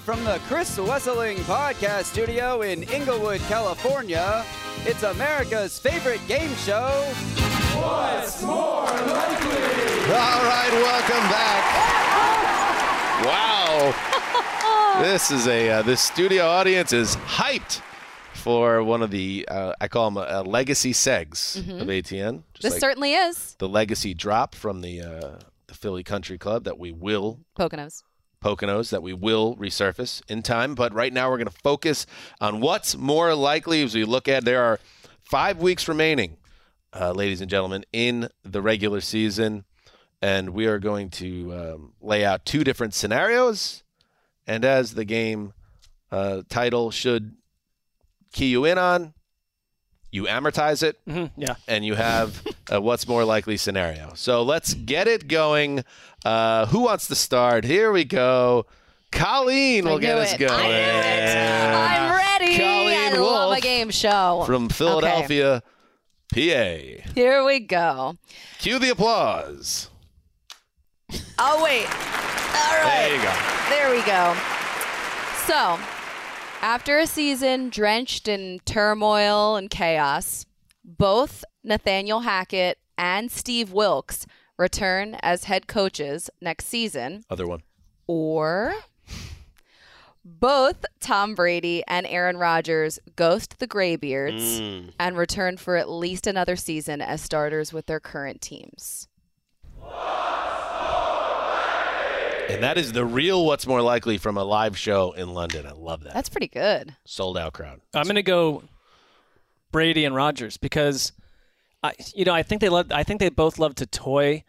Live from the Chris Wesseling Podcast Studio in Inglewood, California, it's America's favorite game show. What's more likely? All right, welcome back. Wow. this is a uh, this studio audience is hyped for one of the uh, I call them uh, legacy segs Mhm. of ATN. Just This like certainly is the legacy drop from the uh, the Philly Country Club that we will Poconos. Poconos that we will resurface in time. But right now, we're going to focus on what's more likely as we look at. There are five weeks remaining, uh, ladies and gentlemen, in the regular season, and we are going to um, lay out two different scenarios. And as the game uh, title should key you in on, you amortize it, Mhm, yeah. and you have a what's more likely scenario. So let's get it going. Uh, who wants to start? Here we go. Colleen will get knew us it. going. I'm ready. Colleen I love a game show. from Okay, Philadelphia, PA. Here we go. Cue the applause. Oh wait. All right. There you go. There we go. So, after a season drenched in turmoil and chaos, both Nathaniel Hackett and Steve Wilks return as head coaches next season, Other one. or both Tom Brady and Aaron Rodgers ghost the Graybeards Mm. and return for at least another season as starters with their current teams. And that is the real what's more likely from a live show in London. I love that. That's pretty good. Sold out crowd. I'm going to go Brady and Rodgers because I, you know, I think they love. I think they both love to toy,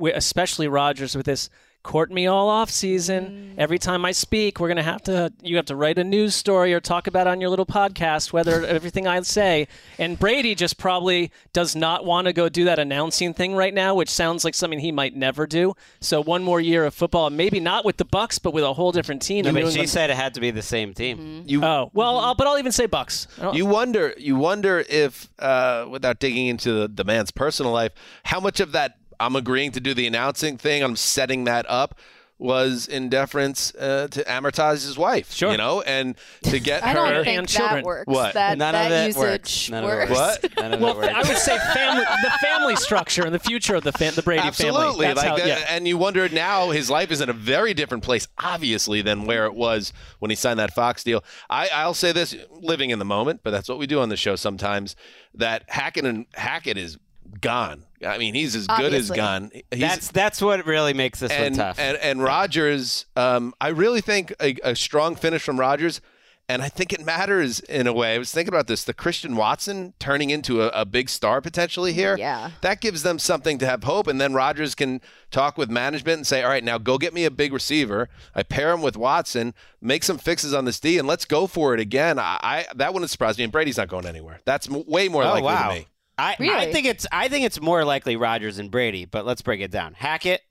especially Rodgers with this court me all off season. Mm. Every time I speak, we're gonna have to you have to write a news story or talk about on your little podcast whether everything I say. And Brady just probably does not want to go do that announcing thing right now, which sounds like something he might never do. So one more year of football, maybe not with the Bucs, but with a whole different team. Yeah, but she England. said it had to be the same team. Mm-hmm. You oh well, I'll, but I'll even say Bucs. You wonder, you wonder if, uh, without digging into the, the man's personal life, how much of that I'm agreeing to do the announcing thing, I'm setting that up, was in deference uh, to amortize his wife. Sure. You know, and to get I her don't think and that children. works. What? That, None of it usage works. None of it works. What? None of well, it works. I would say family, the family structure and the future of the fam- the Brady family. Absolutely, like that, yeah. and you wonder now his life is in a very different place, obviously, than where it was when he signed that Fox deal. I, I'll say this, living in the moment, but that's what we do on the show sometimes. That Hackett and Hackett is gone. I mean, he's as good as Obviously. gone. He's, That's that's what really makes this and, one tough. And and Rodgers, um, I really think a, a strong finish from Rodgers, and I think it matters in a way. I was thinking about this: the Christian Watson turning into a, a big star potentially here. Yeah. that gives them something to have hope, and then Rodgers can talk with management and say, "All right, now go get me a big receiver. I pair him with Watson, make some fixes on this D, and let's go for it again." I, I that wouldn't surprise me. And Brady's not going anywhere. That's m- way more oh likely wow. to me. I, I think it's I think it's more likely Rodgers and Brady, but let's break it down. Hackett,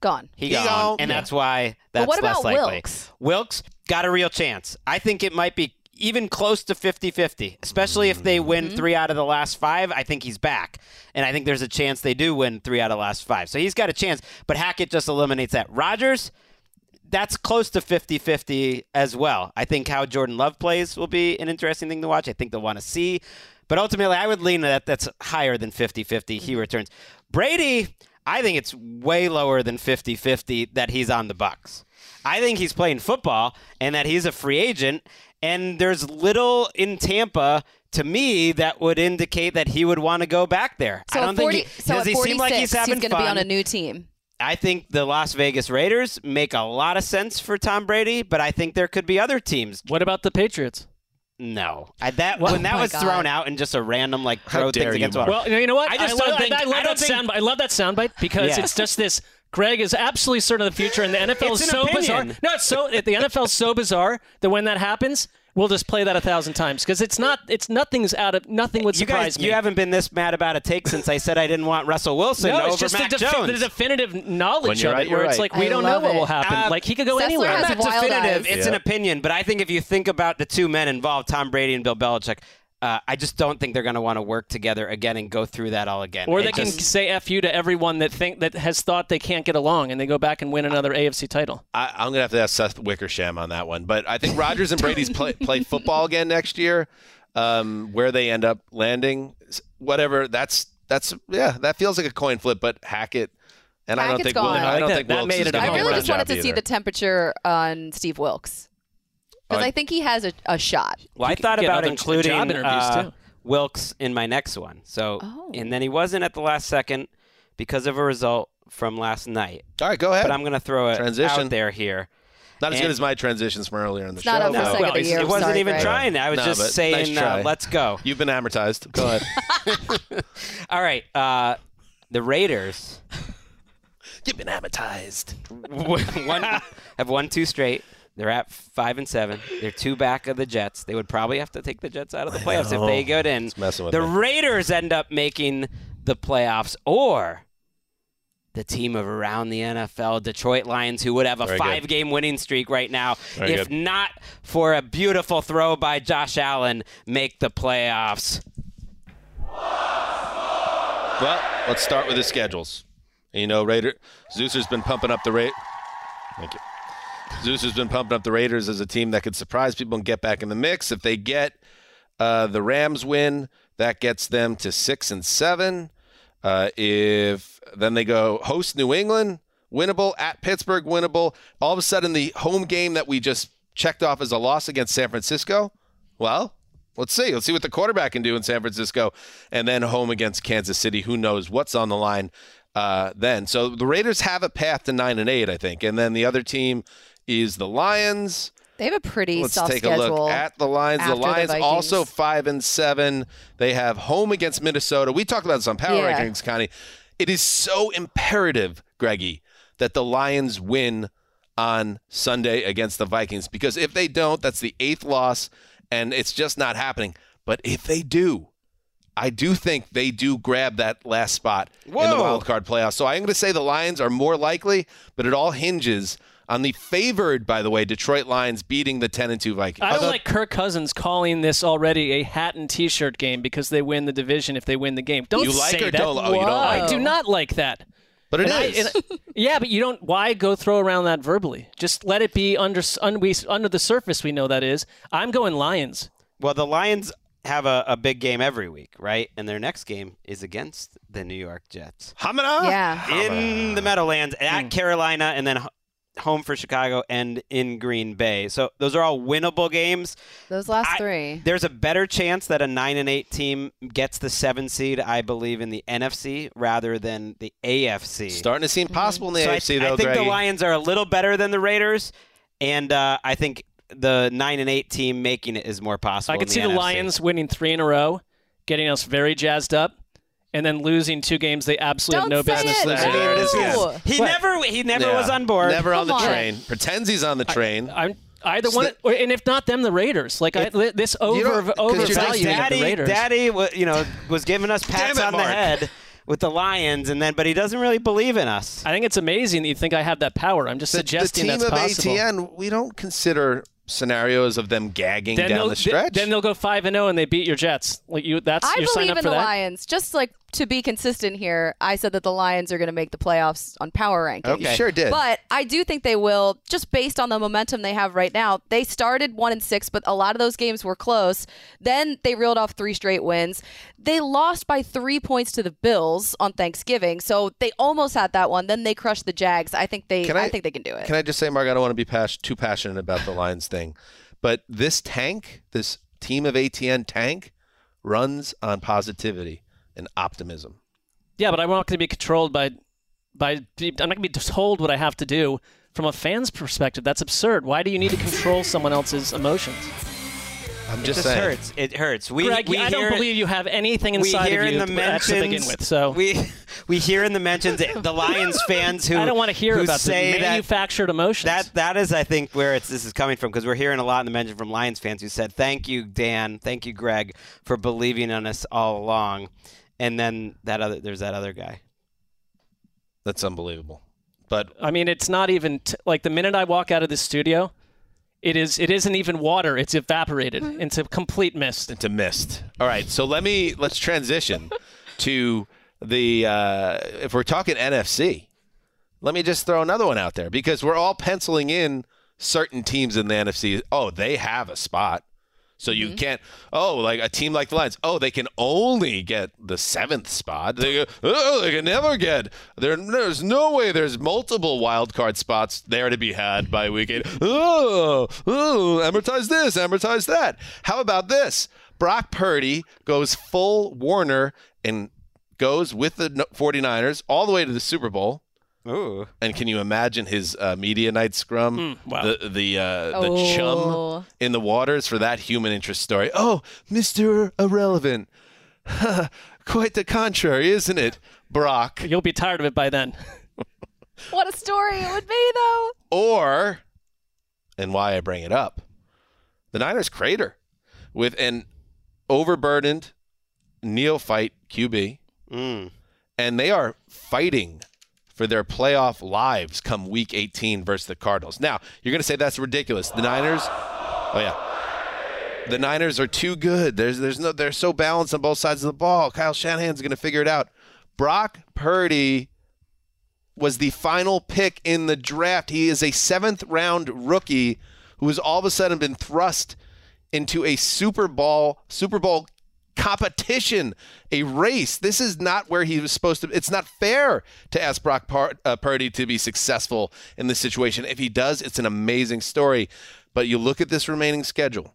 Gone. he, He gone, gone. and Yeah. that's why that's what less about likely. Wilks? Wilks got a real chance. I think it might be even close to 50-50, especially if they win Mm-hmm. 3 out of the last 5. I think he's back. And I think there's a chance they do win 3 out of the last 5. So he's got a chance, but Hackett just eliminates that. Rodgers that's close to 50-50 as well. I think how Jordan Love plays will be an interesting thing to watch. I think they'll want to see. But ultimately, I would lean that that's higher than 50-50 he mm-hmm. returns. Brady, I think it's way lower than 50-50 that he's on the Bucs. I think he's playing football and that he's a free agent and there's little in Tampa to me that would indicate that he would want to go back there. So I don't 40, think he, so does he 46, seem like he's having going fun. to be on a new team. I think the Las Vegas Raiders make a lot of sense for Tom Brady, but I think there could be other teams. What about the Patriots? No, I, that Well- when that Oh was God. thrown out in just a random like throw things against Mark. Well, you know what? I just love, don't think- I, love I that don't think- sound. I love that soundbite because Yeah. it's just this. Greg is absolutely certain of the future, and the NFL is an so bizarre. No, it's so the NFL is so bizarre that when that happens, we'll just play that a thousand times because it's not. It's nothing's out of nothing would you surprise guys, me. you haven't been this mad about a take since I said I didn't want Russell Wilson no, over it's just Mac the, defi- Jones. the definitive knowledge When you're of right, it, where you're it's like we I don't know love what will happen. Uh, like he could go Sessler anywhere. has not definitive. eyes. It's an opinion, but I think if you think about the two men involved, Tom Brady and Bill Belichick, uh, I just don't think they're going to want to work together again and go through that all again. Or It they can just- say "f you" to everyone that think that has thought they can't get along, and they go back and win another AFC title. I, I'm gonna have to ask Seth Wickersham on that one, but I think Rodgers and Brady's play, play football again next year. Um, where they end up landing, whatever. That's that's yeah, that feels like a coin flip. But Hackett, and I don't think Wil- gone. I I don't like think that. That Wilks made is it I really just wanted to see the temperature on Steve Wilks because Uh, I think he has a, a shot. Well, I You could thought about other including job uh. Wilks in my next one. So, Oh. and then he wasn't at the last second because of a result from last night. All right, go ahead. But I'm going to throw it Transition. out there here. Not as and- good as my transitions from earlier in the It's show. not over No, second well, of the year. it I'm wasn't sorry, even Greg. trying. I was No, just saying, nice uh, let's go. You've been amortized. Go ahead. All right. Uh, the Raiders You've been amortized. one, have won two straight. They're at five and seven. They're two back of the Jets. They would probably have to take the Jets out of the playoffs if they know. get in. It's messing with the me. Raiders end up making the playoffs, or the team of around the NFL, Detroit Lions, who would have a Very good. five-game winning streak right now, Very if good. not for a beautiful throw by Josh Allen, make the playoffs. Well, let's start with the schedules. And you know, Raider Zeus has been pumping up the rate. Thank you. Zeus has been pumping up the Raiders as a team that could surprise people and get back in the mix. If they get uh, the Rams win, that gets them to six and seven. Uh, if then they go host New England, winnable at Pittsburgh, winnable. All of a sudden, the home game that we just checked off as a loss against San Francisco. Well, let's see. Let's see what the quarterback can do in San Francisco, and then home against Kansas City. Who knows what's on the line uh, then? So the Raiders have a path to nine and eight, I think, and then the other team is the Lions. They have a pretty Let's soft take a schedule. look at the Lions. The after the Lions Vikings. also five and seven. They have home against Minnesota. We talked about this on Power Yeah. Rankings, Connie. It is so imperative, Greggy, that the Lions win on Sunday against the Vikings because if they don't, that's the eighth loss and it's just not happening. But if they do, I do think they do grab that last spot in the Whoa. wild card playoffs. So I'm going to say the Lions are more likely, but it all hinges on the favored, by the way, Detroit Lions beating the 10 and 2 Vikings. I don't like Kirk Cousins calling this already a hat and T-shirt game because they win the division if they win the game. Don't You like say or that. don't- oh, you don't like I do not like that. But it And I- and- yeah, but you don't. Why go throw around that verbally? Just let it be under un, we, under the surface. We know that is. I'm going Lions. Well, the Lions have a, a big game every week, right? And their next game is against the New York Jets. Hamana? Yeah. In the Meadowlands, at hmm. Carolina, and then h- home for Chicago and in Green Bay. So those are all winnable games. Those last three. There's a better chance that a nine and eight team gets the seven seed, I believe, in the NFC rather than the AFC. Starting to seem possible in the So I- AFC, I, though, I think the Lions are a little better than the Raiders, and uh, I think the nine and eight team making it is more possible. I could see the NFC. Lions winning three in a row, getting us very jazzed up, and then losing two games they absolutely Don't have no say business it. losing. No. Here it is again. He What? never he never Yeah. was on board. Never on the Come on. train. Pretends he's on the train. I'm either one, that- or, and if not them, the Raiders. Like I, this You don't- over 'cause you're just overvaluing of the Daddy, Raiders. Daddy, wa- you know, was giving us pats it, on the head with the Lions, and then but he doesn't really believe in us. I think it's amazing that you think I have that power. I'm just the, the suggesting team that's of possible. ATN, we don't consider scenarios of them gagging then down they'll, the stretch. Then they'll go five and zero and they beat your Jets. Like you, that's I you're signing believe up in for the that. Lions. Just like to be consistent here, I said that the Lions are going to make the playoffs on power rankings. You sure did. But I do think they will, just based on the momentum they have right now. They started one and six, but a lot of those games were close. Then they reeled off three straight wins. They lost by three points to the Bills on Thanksgiving, so they almost had that one. Then they crushed the Jags. I think they, Can I, I- think they can do it. Can I just say, Mark, I don't want to be pas- too passionate about the Lions thing, but this tank, this team of ATN tank, runs on positivity and optimism. Yeah, but I'm not going to be controlled by by. I'm not going to be told what I have to do from a fan's perspective. That's absurd. Why do you need to control someone else's emotions? I'm It just just saying. hurts. It hurts. We, Greg, we I don't believe you have anything we inside hear of you in the to, mentions to begin with. So we we hear in the mentions the Lions fans who I don't want to hear who about say the that manufactured emotions. That that is, I think, where it's this is coming from because we're hearing a lot in the mention from Lions fans who said, "Thank you, Dan. Thank you, Greg, for believing in us all along." And then that other, there's that other guy. That's unbelievable. But I mean, it's not even t- like the minute I walk out of this studio, it is. It isn't even water. It's evaporated into complete mist. into mist. All right, so let me let's transition to the uh, if we're talking NFC. Let me just throw another one out there because we're all penciling in certain teams in the NFC. Oh, they have a spot. So you mm-hmm. can't. Oh, like a team like the Lions. Oh, they can only get the seventh spot. They go, oh, they can never get. There, there's no way. There's multiple wild card spots there to be had by week eight. Oh, oh, amortize this, amortize that. How about this? Brock Purdy goes full Warner and goes with the 49ers all the way to the Super Bowl. Ooh. And can you imagine his uh, media night scrum? wow. The the uh, the Oh. chum in the waters for that human interest story. Oh, Mister Irrelevant. Quite the contrary, isn't it, Brock? You'll be tired of it by then. what a story it would be, though. Or, and why I bring it up, the Niners crater with an overburdened neophyte QB, Mm. and they are fighting for their playoff lives come week 18 versus the Cardinals. Now, you're going to say that's ridiculous. The Niners, oh yeah. The Niners are too good. There's there's no they're so balanced on both sides of the ball. Kyle Shanahan's going to figure it out. Brock Purdy was the final pick in the draft. He is a 7th round rookie who has all of a sudden been thrust into a Super Bowl Super Bowl competition, a race. This is not where he was supposed to. It's not fair to ask Brock Par- uh, Purdy to be successful in this situation. If he does, it's an amazing story. But you look at this remaining schedule.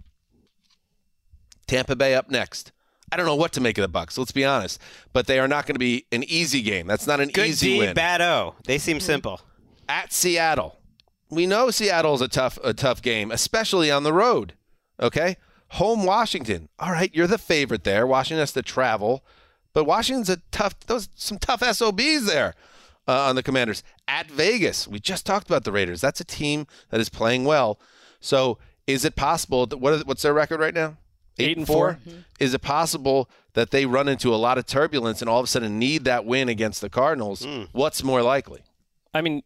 Tampa Bay up next. I don't know what to make of the Bucs. Let's be honest, but they are not going to be an easy game. That's not an Good easy D, win. bad O. They seem simple. At Seattle, we know Seattle's a tough a tough game, especially on the road. Okay, home Washington. All right, you're the favorite there. Washington has to travel, but Washington's a tough. Those some tough SOBs there. uh, on the Commanders. At Vegas, we just talked about the Raiders. That's a team that is playing well. So, is it possible that what is, what's their record right now? Eight and four. Is it possible that they run into a lot of turbulence and all of a sudden need that win against the Cardinals? What's more likely? I mean,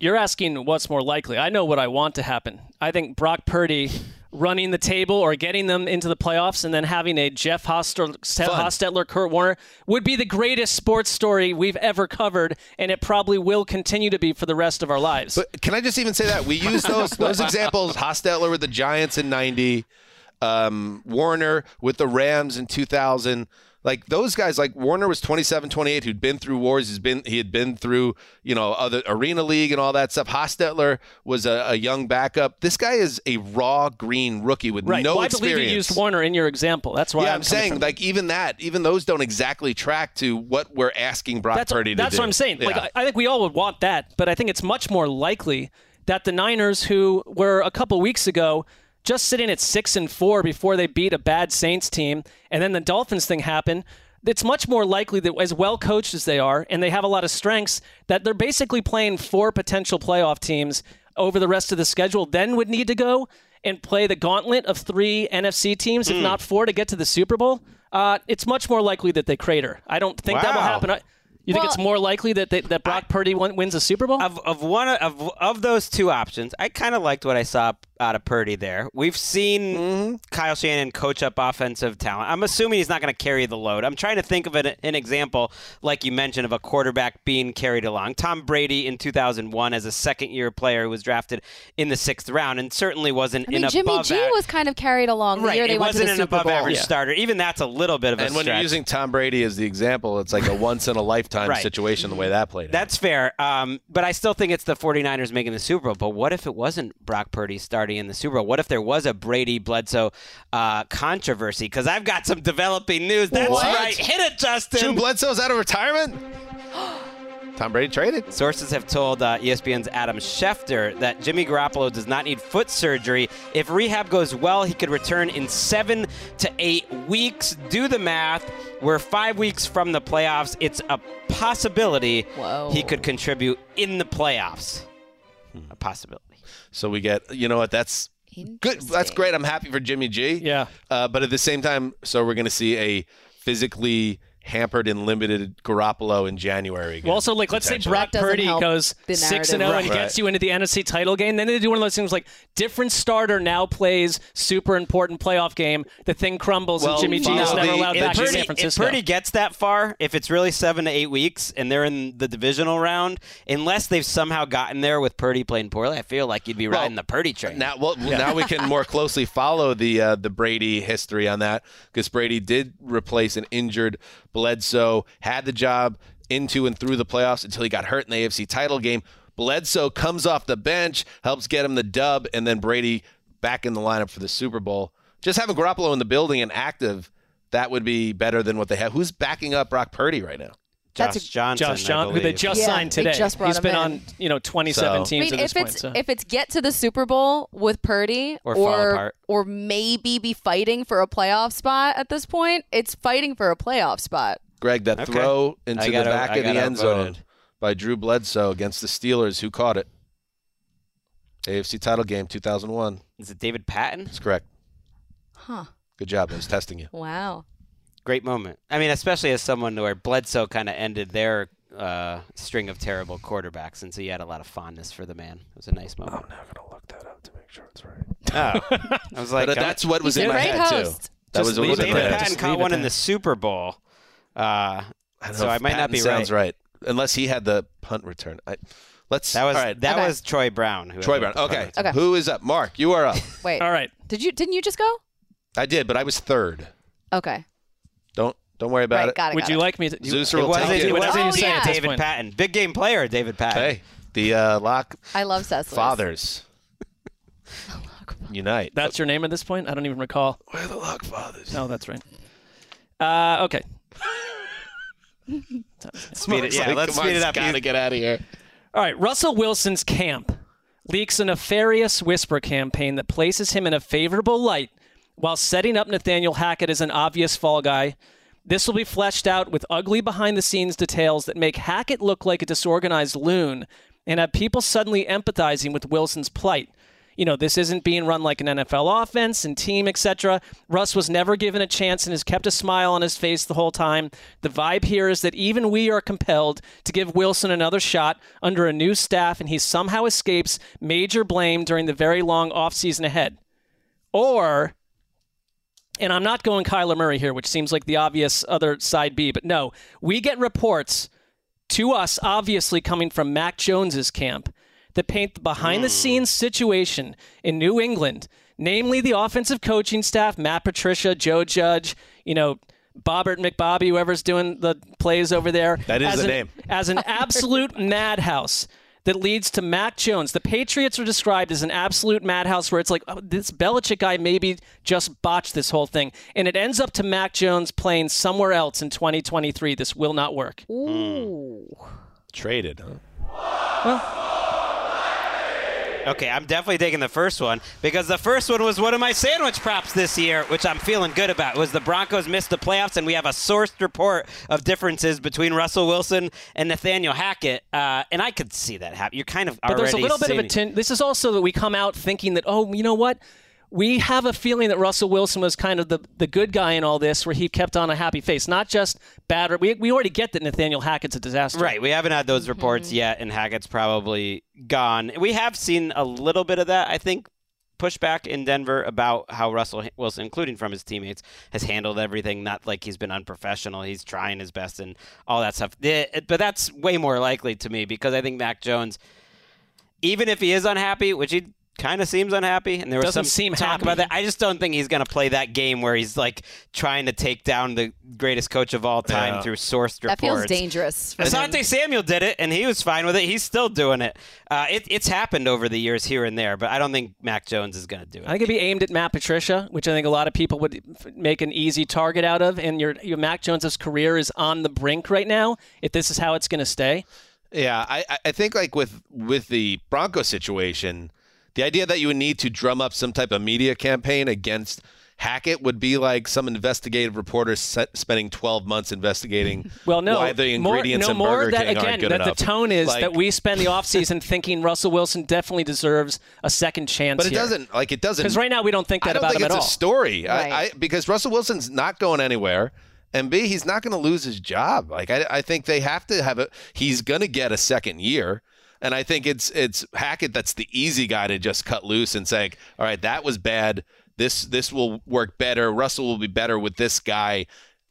you're asking what's more likely. I know what I want to happen. I think Brock Purdy running the table or getting them into the playoffs and then having a Jeff Hostetler, Hostetler Kurt Warner would be the greatest sports story we've ever covered, and it probably will continue to be for the rest of our lives. But can I just even say that we use those those examples? Hostetler with the Giants in '90, um, Warner with the Rams in 2000. Like those guys, like Warner was 27, 28, who'd been through wars. He's been he had been through you know other arena league and all that stuff. Hostetler was a, a young backup. This guy is a raw green rookie with right. no well, I experience. believe you used Warner in your example. That's why yeah, I'm, I'm, saying from. like even that, even those don't exactly track to what we're asking Brock that's, Purdy to that's do. what I'm saying. Like, Yeah. I, I think we all would want that, but I think it's much more likely that the Niners, who were a couple weeks ago just sitting at six and four before they beat a bad Saints team, and then the Dolphins thing happened. It's much more likely that, as well coached as they are, and they have a lot of strengths, that they're basically playing four potential playoff teams over the rest of the schedule. Then would need to go and play the gauntlet of three NFC teams, Hmm. if not four, to get to the Super Bowl. Uh, it's much more likely that they crater. I don't think that will happen. I- You think it's more likely that they, that Brock Purdy win- wins a Super Bowl? Of of one of of those two options, I kind of liked what I saw out of Purdy there. We've seen Mm-hmm. Kyle Shanahan coach up offensive talent. I'm assuming he's not going to carry the load. I'm trying to think of an, an example, like you mentioned, of a quarterback being carried along. Tom Brady in 2001 as a second year player who was drafted in the sixth round and certainly wasn't I mean, an Jimmy above G a- was kind of carried along the Right, year they it went to wasn't an above Bowl. average starter. Even that's a little bit of a and when you're using Tom Brady as the example, it's like a once in a lifetime Right. situation the way that played out. That's fair. Um, but I still think it's the 49ers making the Super Bowl. But what if it wasn't Brock Purdy starting in the Super Bowl? What if there was a Brady Bledsoe uh, controversy? Because I've got some developing news. That's What? right. Hit it, Justin. Drew Bledsoe's out of retirement. Tom Brady traded. Sources have told uh, ESPN's Adam Schefter that Jimmy Garoppolo does not need foot surgery. If rehab goes well, he could return in seven to eight weeks. Do the math. We're five weeks from the playoffs. It's a possibility Whoa. he could contribute in the playoffs. A possibility. So we get, you know what? That's good. That's great. I'm happy for Jimmy G. Yeah. Uh, but at the same time, so we're going to see a physically hampered and limited Garoppolo in January. Again, Well, also, like, let's say potentially. Brock Purdy goes six and narrative. zero and gets you into the NFC title game. Then they do one of those things like different starter now plays super important playoff game. The thing crumbles Well, and Jimmy G is follow never the- allowed if back in Purdy- San If Purdy gets that far, if it's really seven to eight weeks and they're in the divisional round, unless they've somehow gotten there with Purdy playing poorly, I feel like you'd be riding the Purdy train. Now, well, now we can more closely follow the uh, the Brady history on that because Brady did replace an injured Bledsoe, had the job into and through the playoffs until he got hurt in the AFC title game. Bledsoe comes off the bench, helps get him the dub, and then Brady back in the lineup for the Super Bowl. Just having Garoppolo in the building and active, that would be better than what they have. Who's backing up Brock Purdy right now? Josh Johnson, Josh I John, who they just Yeah, signed today. just brought He's him been in. on, you know, 27 I teams mean, at this if point. it's so. if it's get to the Super Bowl with Purdy, Or or or maybe be fighting for a playoff spot at this point, it's fighting for a playoff spot. Greg, that Okay. throw into I the got out- back I of the end zone by Drew Bledsoe against the Steelers. Who caught it? AFC title game 2001. Is it David Patten? That's correct. Huh. Good job. I was testing you. Wow. Great moment. I mean, especially as someone where Bledsoe kind of ended their uh, string of terrible quarterbacks, and so you had a lot of fondness for the man. It was a nice moment. I'm never gonna look that up to make sure it's right. Oh, I was like, But that's what was in a my great head host. too. That Just was what leave was in it my there. head. Patten Just caught one in the Super Bowl. Uh, I so I if might not be sounds right. right. unless he had the punt return. I, let's. That was all right. that Okay. was Troy Brown. Who Troy Brown. Okay. Okay. Who is up? Mark, you are up. Wait. All right. Did you didn't you just go? I did, but I was third. Okay. Don't don't worry about right. it. Got it. Would got you it. like me to? You, Zeus It will wasn't, take it it. wasn't Oh, yeah. David. Patten. Big game player, David Patten. Hey, the uh, lock I love Cecily. fathers unite. That's your name at this point? I don't even recall. We're the lock fathers. No, that's right. Uh, okay. Speed it, yeah, Like, let's come speed on, it up. Gotta get out of here. All right, Russell Wilson's camp leaks a nefarious whisper campaign that places him in a favorable light while setting up Nathaniel Hackett as an obvious fall guy. This will be fleshed out with ugly behind the scenes details that make Hackett look like a disorganized loon and have people suddenly empathizing with Wilson's plight. You know, this isn't being run like an NFL offense and team, etc. Russ was never given a chance and has kept a smile on his face the whole time. The vibe here is that even we are compelled to give Wilson another shot under a new staff, and he somehow escapes major blame during the very long offseason ahead. Or and I'm not going Kyler Murray here, which seems like the obvious other side B, but no, we get reports to us, obviously coming from Mac Jones's camp, that paint the behind the scenes hmm. situation in New England, namely the offensive coaching staff, Matt Patricia, Joe Judge, you know, Bobbert McBobby, whoever's doing the plays over there. That is the an- name. As an absolute madhouse that leads to Mac Jones. The Patriots are described as an absolute madhouse where it's like, oh, this Belichick guy maybe just botched this whole thing. And it ends up to Mac Jones playing somewhere else in 2023. This will not work. Ooh. Hmm. Traded, huh? Okay, I'm definitely taking the first one because the first one was one of my sandwich props this year, which I'm feeling good about. Was the Broncos missed the playoffs, and we have a sourced report of differences between Russell Wilson and Nathaniel Hackett, uh, and I could see that happen. You're kind of But there's a little bit of a tin. This is also that we come out thinking that, oh, you know what? We have a feeling that Russell Wilson was kind of the, the good guy in all this, where he kept on a happy face, not just bad. We, we already get that Nathaniel Hackett's a disaster. Right. We haven't had those mm-hmm. reports yet, and Hackett's probably gone. We have seen a little bit of that, I think, pushback in Denver about how Russell Wilson, including from his teammates, has handled everything. Not like he's been unprofessional. He's trying his best and all that stuff. But that's way more likely to me because I think Mac Jones, even if he is unhappy, which he kind of seems unhappy, and there was Doesn't some seem talk happy. about that. I just don't think he's going to play that game where he's like trying to take down the greatest coach of all time Yeah. through sourced That feels dangerous. for him. Asante Samuel did it, and he was fine with it. He's still doing it. Uh, it. It's happened over the years here and there, but I don't think Mac Jones is going to do it. I think it'd be aimed at Matt Patricia, which I think a lot of people would f- make an easy target out of. And your, your Mac Jones's career is on the brink right now. If this is how it's going to stay, Yeah, I, I- I think like with with the Bronco situation, the idea that you would need to drum up some type of media campaign against Hackett would be like some investigative reporters set, spending 12 months investigating well, no, why the more, no in more Burger that King again aren't good that enough. the tone is Like- that we spend the offseason thinking Russell Wilson definitely deserves a second chance. But it doesn't like it doesn't because right now we don't think that I don't about think him it's at a all. story. Right. I, I, because Russell Wilson's not going anywhere, and B, he's not going to lose his job. Like I, I think they have to have a. He's going to get a second year, and I think it's it's Hackett that's the easy guy to just cut loose and say, all right, that was bad. This this will work better. Russell will be better with this guy.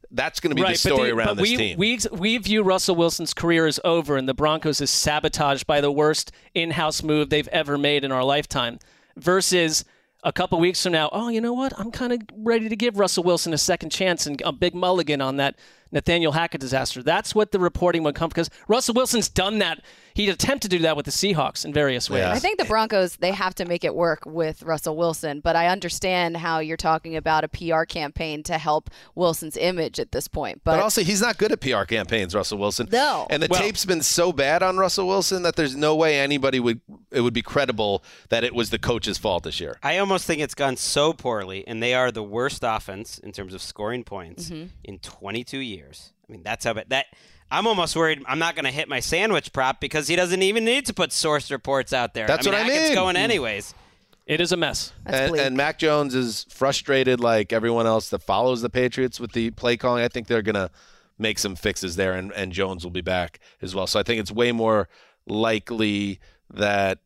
That's going to be right, the story the, around but this we, team. We, we view Russell Wilson's career as over, and the Broncos is sabotaged by the worst in-house move they've ever made in our lifetime. Versus a couple weeks from now, oh, you know what? I'm kind of ready to give Russell Wilson a second chance and a big mulligan on that Nathaniel Hackett disaster. That's what the reporting would come because Russell Wilson's done that. He attempted to do that with the Seahawks in various ways. I think the Broncos they have to make it work with Russell Wilson, but I understand how you're talking about a PR campaign to help Wilson's image at this point. But, But also, he's not good at PR campaigns, Russell Wilson. No. And the Well- tape's been so bad on Russell Wilson that there's no way anybody would it would be credible that it was the coach's fault this year. I almost think it's gone so poorly, and they are the worst offense in terms of scoring points Mhm. in 22 years. I mean, that's how bad that. I'm almost worried I'm not going to hit my sandwich prop because he doesn't even need to put source reports out there. That's I mean, what I Hackett's mean. going anyways. It is a mess. And, and Mac Jones is frustrated like everyone else that follows the Patriots with the play calling. I think they're going to make some fixes there, and, and Jones will be back as well. So I think it's way more likely that.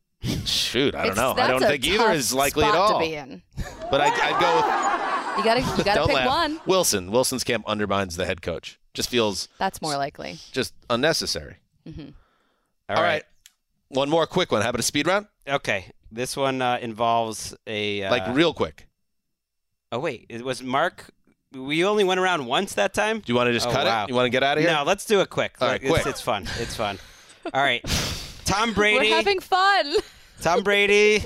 Shoot, I don't It's- know. I don't think either is likely at spot to all. be in. But I, I'd go with You gotta you gotta pick laugh. one. Wilson. Wilson's camp undermines the head coach. Just feels That's more likely. just unnecessary. hmm All right. One more quick one. How about a speed round? Okay. This one uh, involves a. Uh, Like real quick. Oh, wait. It was Mark. We only went around once that time? Do you want to just Oh, cut wow. it? You want to get out of here? No, let's do it quick. All right, it's, quick. it's fun. It's fun. All right. Tom Brady. We're having fun. Tom Brady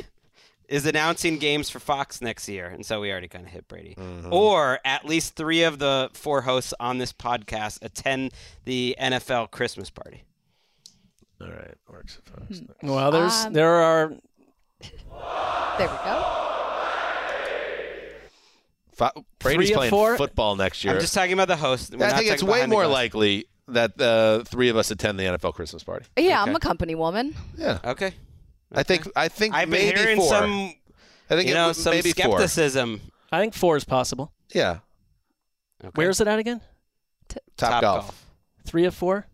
is announcing games for Fox next year, and so we already kind of hit Brady. Mm-hmm. Or at least three of the four hosts on this podcast attend the NFL Christmas party. All right, works for us. Well, there's Um, there are There we go. Fi- Brady's Three playing four? football next year. I'm just talking about the host. We're I not think it's way more likely that the three of us attend the NFL Christmas party. Yeah, Okay. I'm a company woman. Yeah. Okay. I think I think I've been maybe hearing four. some, I think you know, was some maybe four. skepticism. I think four is possible. Yeah. Where is it at again? Top, golf. Three of four?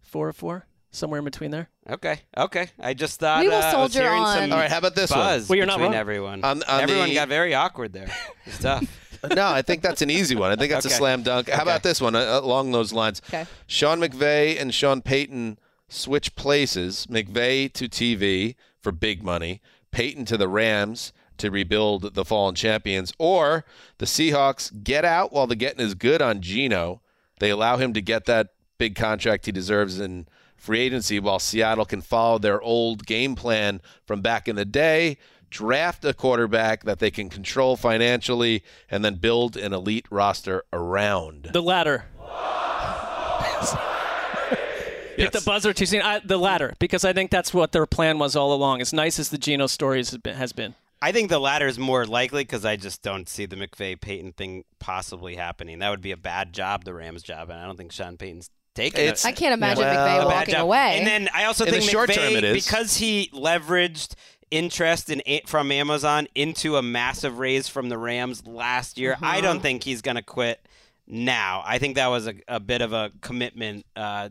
Four of four? Somewhere in between there? Okay, okay. I just thought We will uh, I was hearing on- All right, how about this one? buzz Well, you're not between wrong. everyone. On- on everyone the- got very awkward there. It's tough. no, I think that's an easy one. I think that's a slam dunk. How about this one uh, along those lines? Okay. Sean McVay and Sean Payton switch places. McVay to TV for big money. Payton to the Rams to rebuild the fallen champions. Or the Seahawks get out while the getting is good on Geno. They allow him to get that big contract he deserves in free agency while Seattle can follow their old game plan from back in the day. Draft a quarterback that they can control financially and then build an elite roster around. The latter. Hit the buzzer too soon. I, the latter, because I think that's what their plan was all along. As nice as the Geno story has been. I think the latter is more likely because I just don't see the McVay Payton thing possibly happening. That would be a bad job, the Rams job, and I don't think Sean Payton's taking It's- it. I can't imagine Well, McVay a walking away. And then I also In the think short McVay, term it is. because he leveraged interest in from Amazon into a massive raise from the Rams last year. I Uh-huh. don't think he's going to quit now. I think that was a, a bit of a commitment uh,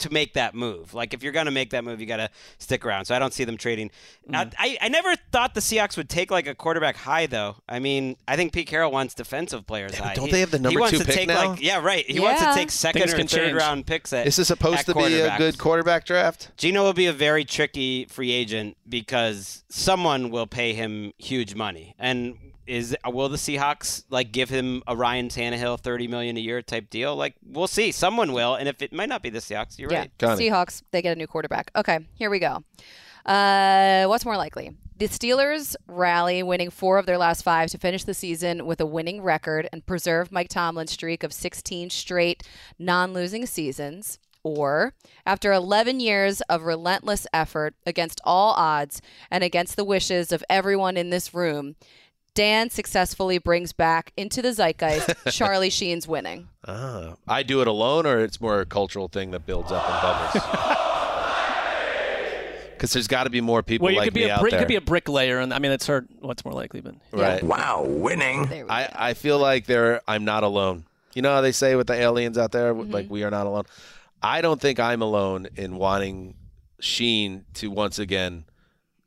to make that move. Like if you're going to make that move, you got to stick around. So I don't see them trading. Mm-hmm. Now, I I never thought the Seahawks would take like a quarterback high though. I mean, I think Pete Carroll wants defensive players high. don't He- they have the he number wants two to pick take now? Like, yeah, right. He wants to take second Things or third change. round picks at Is this supposed to be a good quarterback draft? Geno will be a very tricky free agent because someone will pay him huge money. And is will the Seahawks like give him a Ryan Tannehill thirty million a year type deal? Like we'll see. Someone will, and if it might not be the Seahawks, you're yeah, right. Connie. Seahawks, they get a new quarterback. Okay, here we go. Uh, what's more likely? The Steelers rally, winning four of their last five to finish the season with a winning record and preserve Mike Tomlin's streak of 16 straight non losing seasons. Or, after 11 years of relentless effort against all odds and against the wishes of everyone in this room, Dan successfully brings back into the zeitgeist Charlie Sheen's winning. Ah, I do it alone, or it's more a cultural thing that builds up and bubbles. Because there's got to be more people Well, you like could be me a out brick, there. could be a bricklayer, and I mean that's hard. What's more likely, but right? Wow, winning. I. I feel like there I'm not alone. You know how they say with the aliens out there, Mm-hmm. like we are not alone. I don't think I'm alone in wanting Sheen to once again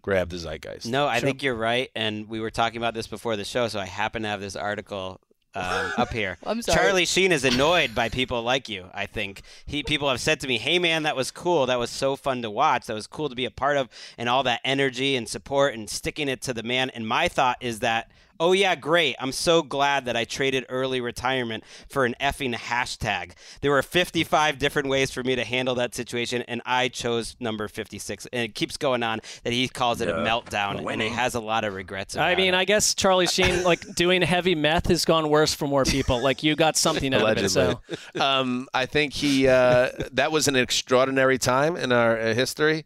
grab the zeitgeist. No, I think you're right. And we were talking about this before the show, so I happen to have this article um, up here. I'm sorry. Charlie Sheen is annoyed by people like you. I think he people have said to me, "Hey, man, that was cool. That was so fun to watch. That was cool to be a part of, and all that energy and support and sticking it to the man." And my thought is that. Oh yeah, great. I'm so glad that I traded early retirement for an effing hashtag. There were 55 different ways for me to handle that situation and I chose number 56. And it keeps going on that he calls it a meltdown and he has a lot of regrets about I mean, it. I guess Charlie Sheen like doing heavy meth has gone worse for more people. Like you got something out of it. So um, I think he uh, that was an extraordinary time in our uh, history.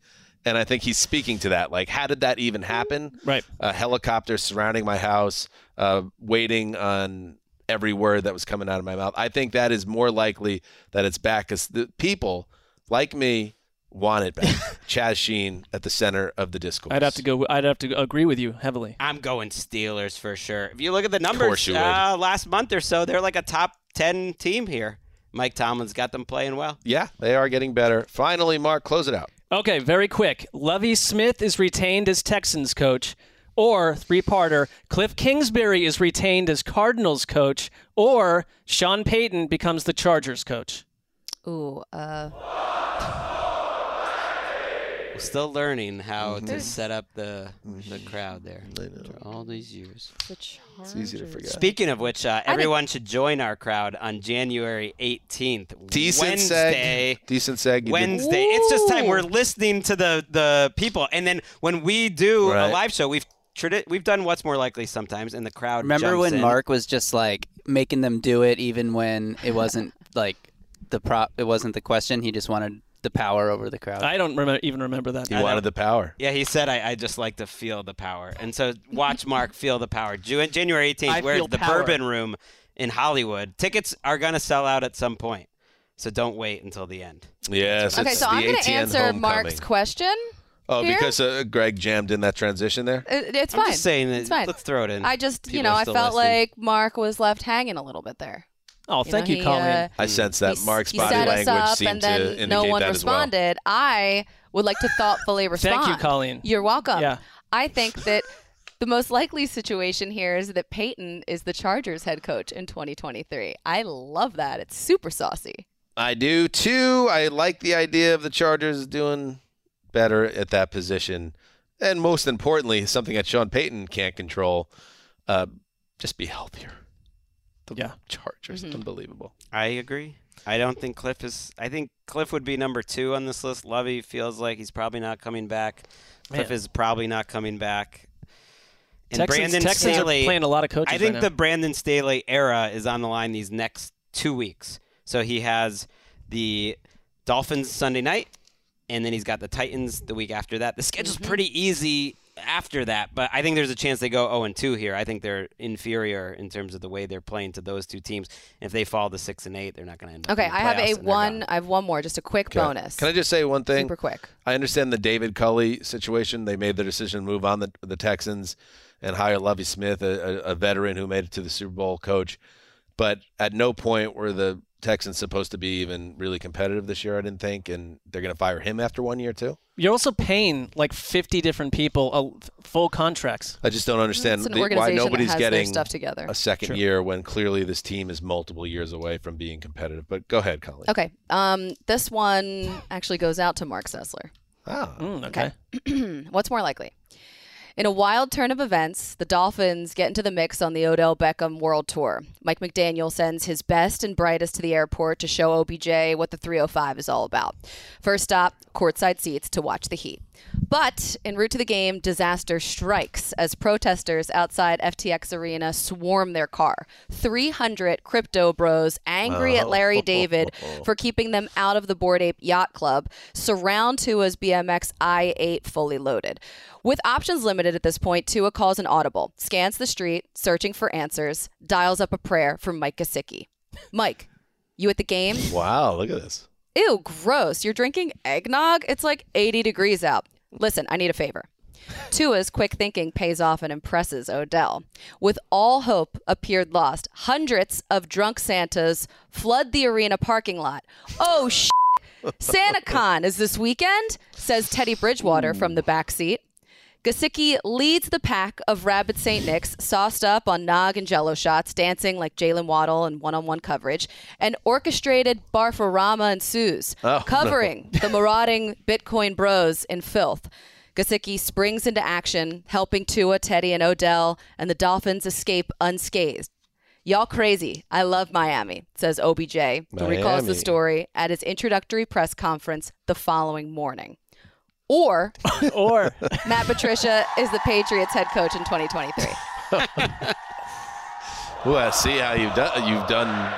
And I think he's speaking to that. Like, how did that even happen? Right. A helicopter surrounding my house, uh, waiting on every word that was coming out of my mouth. I think that is more likely that it's back because the people like me want it back. Chaz Sheen at the center of the discourse. I'd have to go. I'd have to agree with you heavily. I'm going Steelers for sure. If you look at the numbers uh, last month or so, they're like a top 10 team here. Mike Tomlin's got them playing well. Yeah, they are getting better. Finally, Mark, close it out. Okay, very quick. Lovie Smith is retained as Texans coach, or three-parter. Cliff Kingsbury is retained as Cardinals coach, or Sean Payton becomes the Chargers coach. Ooh, uh, still learning how Mm-hmm. to set up the the crowd there after all these years. the It's easy to forget. Speaking of which, uh, everyone should join our crowd on January 18th, Decent Wednesday. seg. Decent seg. You did- Wednesday. It's just time we're listening to the the people, and then when we do Right. a live show, we've tradi- we've done what's more likely sometimes, and the crowd. Remember jumps when in. Mark was just like making them do it even when it wasn't like the prop it wasn't the question he just wanted the power over the crowd. I don't remember, even remember that. He wanted the power. Yeah, he said, I, I just like to feel the power. And so watch Mark feel the power. Ju- January 18th, I where's feel the power. Bourbon Room in Hollywood? Tickets are going to sell out at some point. So don't wait until the end. Yes. Okay, it's so the I'm going to answer homecoming. Mark's question. Oh, here. because uh, Greg jammed in that transition there. It- it's I'm fine. just saying that- it's fine. let's throw it in. I just, you know, I felt listening. like Mark was left hanging a little bit there. Oh, You thank know, you, he, Colleen. uh, I sense that he, Mark's he body set us language up, seemed and then to indicate no one that as well. responded. I would like to thoughtfully respond. Thank you, Colleen. You're welcome. Yeah. I think that the most likely situation here is that Payton is the Chargers head coach in 2023. I love that. It's super saucy. I do too. I like the idea of the Chargers doing better at that position, and most importantly, something that Sean Payton can't control. Uh, just be healthier. The Yeah. Chargers, Mm-hmm. unbelievable. I agree. I don't think Cliff is. I think Cliff would be number two on this list. Lovie feels like he's probably not coming back. Cliff Man. is probably not coming back. And Texans- Brandon Texans are Staley, playing a lot of coaches I think right now. the Brandon Staley era is on the line these next two weeks. So he has the Dolphins Sunday night, and then he's got the Titans the week after that. The schedule's Mm-hmm. pretty easy after that, but I think there's a chance they go 0 and 2 here. I think they're inferior in terms of the way they're playing to those two teams. If they fall to six and eight, they're not going to end up. Okay, in the I have a one. I have one more, just a quick Okay. bonus. Can I just say one thing? Super quick. I understand the David Culley situation. They made the decision to move on the the Texans and hire Lovie Smith, a, a, a veteran who made it to the Super Bowl coach. But at no point were the Texans supposed to be even really competitive this year. I didn't think, and they're going to fire him after one year too. You're also paying like 50 different people uh, full contracts. I just don't understand the- why nobody's getting stuff together. a second Sure. year when clearly this team is multiple years away from being competitive. But go ahead, Colin. Okay. Um, this one actually goes out to Mark Sessler. Ah, Mm, okay. What's more likely? In a wild turn of events, the Dolphins get into the mix on the Odell Beckham World Tour. Mike McDaniel sends his best and brightest to the airport to show OBJ what the 305 is all about. First stop, courtside seats to watch the Heat. But en route to the game, disaster strikes as protesters outside FTX Arena swarm their car. 300 crypto bros angry at Larry David for keeping them out of the Bored Ape Yacht Club surround Tua's BMW i8 fully loaded. With options limited at this point, Tua calls an audible, scans the street, searching for answers, dials up a prayer for Mike Gesicki. Mike, you at the game? wow, look at this. Ew, gross. You're drinking eggnog? It's like 80 degrees out. Listen, I need a favor. Tua's quick thinking pays off and impresses Odell. With all hope appeared lost, hundreds of drunk Santas flood the arena parking lot. Oh! SantaCon is this weekend, says Teddy Bridgewater from the back seat. Gesicki leads the pack of rabid St. Nick's, sauced up on nog and jello shots, dancing like Jaylen Waddle in one on one coverage, and orchestrated Barfarama ensues, Oh, covering the marauding Bitcoin bros in filth. Gesicki springs into action, helping Tua, Teddy, and Odell, and the Dolphins escape unscathed. Y'all crazy. I love Miami, says OBJ, who recalls the story at his introductory press conference the following morning. Or or Matt Patricia is the Patriots head coach in 2023. Ooh, I see how you've done. You've done.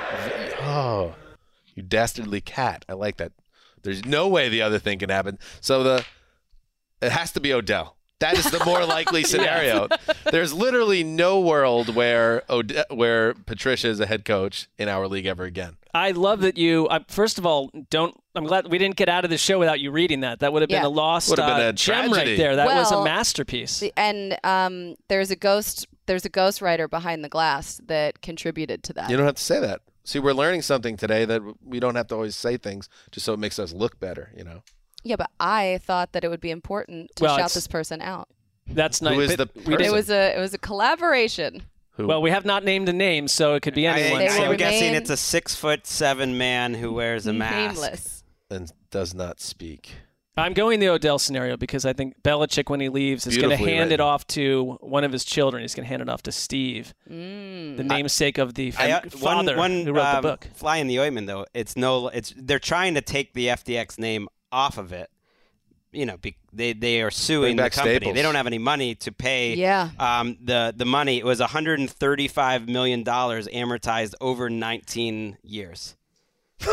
Oh, you dastardly cat! I like that. There's no way the other thing can happen. So the it has to be Odell. That is the more likely scenario. There's literally no world where Ode- where Patricia is a head coach in our league ever again. I love that you. Uh, first of all, don't. I'm glad we didn't get out of the show without you reading that. That would have been Yeah. a lost Would have been uh, a gem tragedy. right there. That was a masterpiece. And um, there's a ghost. There's a ghost writer behind the glass that contributed to that. You don't have to say that. See, we're learning something today that we don't have to always say things just so it makes us look better. You know. Yeah, but I thought that it would be important to Well, shout this person out. That's nice. Who is the person? It was a it was a collaboration. Who? Well, we have not named a name, so it could be I, anyone. They so- will am guessing it's a six foot seven man who wears a mask. Nameless. and does not speak. I'm going the Odell scenario because I think Belichick, when he leaves, is going to Beautifully hand it off to one of his children. He's going to hand it off to Steve, Mm. the namesake of the I, uh, father one, one who wrote um, the book. Fly in the ointment, though. It's no. It's they're trying to take the FTX name off of it. You know, be, they they are suing the company. Staples. They don't have any money to pay. Yeah. Um. The the money it was 135 million dollars amortized over 19 years.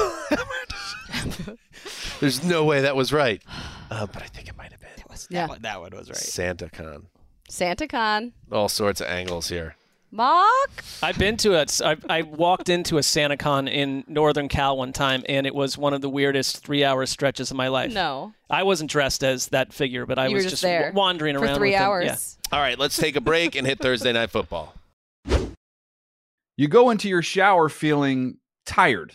There's no way that was right. Uh, but I think it might have been. It was, Yeah. that, one, that one was right. SantaCon. SantaCon. All sorts of angles here. Mark? I've been to it. I, I walked into a SantaCon in Northern Cal one time, and it was one of the weirdest three-hour stretches of my life. No. I wasn't dressed as that figure, but I You were was just just there w- wandering for around three with them. hours. Yeah. All right, let's take a break and hit Thursday Night Football. You go into your shower feeling tired,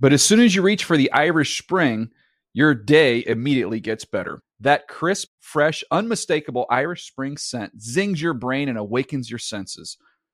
but as soon as you reach for the Irish Spring, your day immediately gets better. That crisp, fresh, unmistakable Irish Spring scent zings your brain and awakens your senses.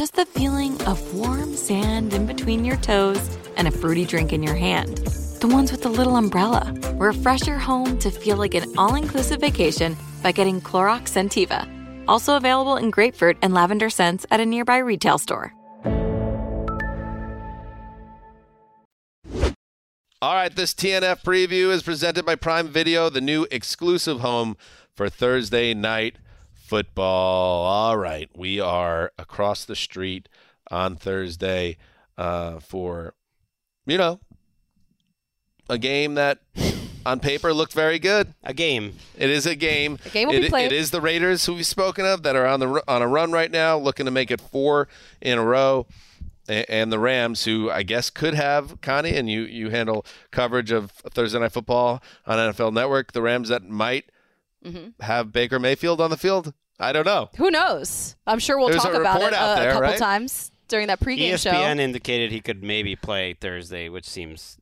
just the feeling of warm sand in between your toes and a fruity drink in your hand. The ones with the little umbrella. Refresh your home to feel like an all inclusive vacation by getting Clorox Scentiva. Also available in grapefruit and lavender scents at a nearby retail store. All right, this TNF preview is presented by Prime Video, the new exclusive home for Thursday night football. All right, we are across the street on Thursday uh, for, you know, a game that on paper looked very good. A game. It is a game. A game will It- be played. It is the Raiders who we've spoken of that are on the on a run right now, looking to make it four in a row, and the Rams, who I guess could have Connie, and you you handle coverage of Thursday Night Football on NFL Network. The Rams that might Mhm. have Baker Mayfield on the field. I don't know. Who knows? I'm sure we'll There's talk about it uh, there, a couple right? times during that pregame ESPN show. ESPN indicated he could maybe play Thursday, which seems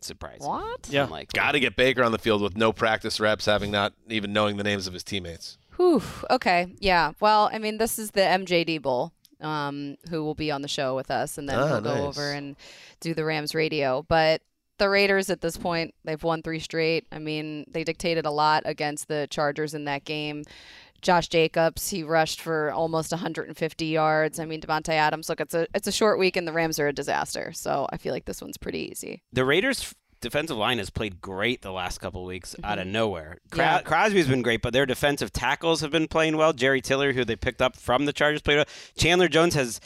surprising. What? Yeah. Unlikely. Got to get Baker on the field with no practice reps, having not even knowing the names of his teammates. Whew. Okay. Yeah. Well, I mean, this is the MJD Bowl, um, who will be on the show with us, and then Ah, he'll go nice. over and do the Rams radio. But the Raiders at this point, they've won three straight. I mean, they dictated a lot against the Chargers in that game. Josh Jacobs, he rushed for almost 150 yards. I mean, Davante Adams. Look, it's a it's a short week, and the Rams are a disaster. So I feel like this one's pretty easy. The Raiders' defensive line has played great the last couple of weeks mm-hmm. out of nowhere. Yeah. Crosby's been great, but their defensive tackles have been playing well. Jerry Tillery, who they picked up from the Chargers, played well. Chandler Jones has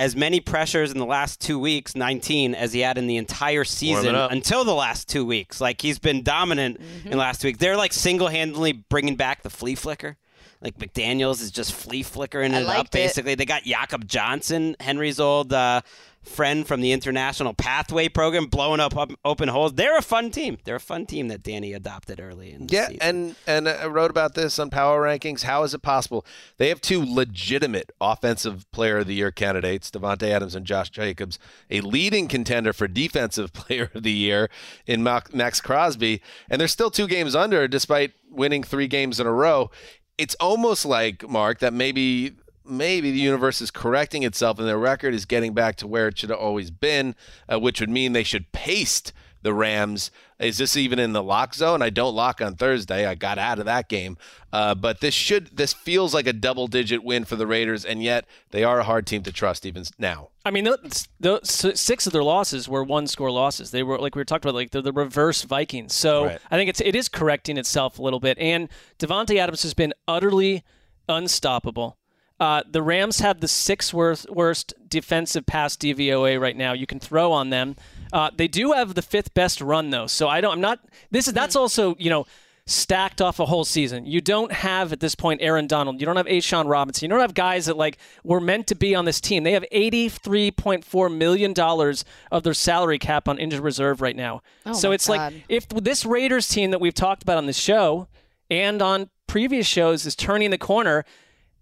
as many pressures in the last two weeks, 19, as he had in the entire season until the last two weeks. Like he's been dominant in the last week. They're like single handedly bringing back the flea flicker. Like McDaniels is just flea flickering I it up. liked it. Basically, they got Jakob Johnson, Henry's old uh, friend from the International Pathway Program, blowing up, up open holes. They're a fun team. They're a fun team that Danny adopted early in the Yeah, season. and and I wrote about this on Power Rankings. How is it possible they have two legitimate offensive player of the year candidates, Davante Adams and Josh Jacobs, a leading contender for defensive player of the year in Maxx Crosby, and they're still two games under despite winning three games in a row. It's almost like Mark that maybe maybe the universe is correcting itself and their record is getting back to where it should have always been, uh, which would mean they should paste the Rams. Is this even in the lock zone? I don't lock on Thursday. I got out of that game. Uh, but this should this feels like a double digit win for the Raiders, and yet they are a hard team to trust even now. I mean, those, those six of their losses were one score losses. They were like we were talking about, like they're the reverse Vikings. So Right. I think it's it is correcting itself a little bit. And Davante Adams has been utterly unstoppable. Uh, the Rams have the sixth worst, worst defensive pass DVOA right now. You can throw on them. Uh, they do have the fifth best run though. So I don't. I'm not. This is that's also you know stacked off a whole season. You don't have at this point Aaron Donald. You don't have A'Shawn Robinson. You don't have guys that like were meant to be on this team. They have eighty-three point four million dollars of their salary cap on injured reserve right now. Oh so it's God. like if this Raiders team that we've talked about on this show and on previous shows is turning the corner,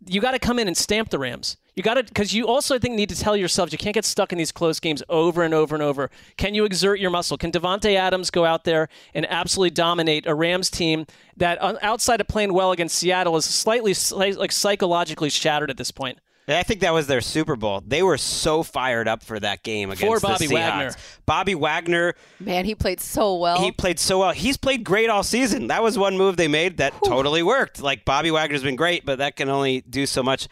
you got to come in and stamp the Rams. You got to because you also I think need to tell yourselves you can't get stuck in these close games over and over and over. Can you exert your muscle? Can Davante Adams go out there and absolutely dominate a Rams team that uh, outside of playing well against Seattle is slightly like psychologically shattered at this point? I think that was their Super Bowl. They were so fired up for that game against For the Bobby Seahawks. Wagner. Bobby Wagner, Man, he played so well. he played so well. He's played great all season. That was one move they made that totally worked. Like Bobby Wagner's been great, but that can only do so much.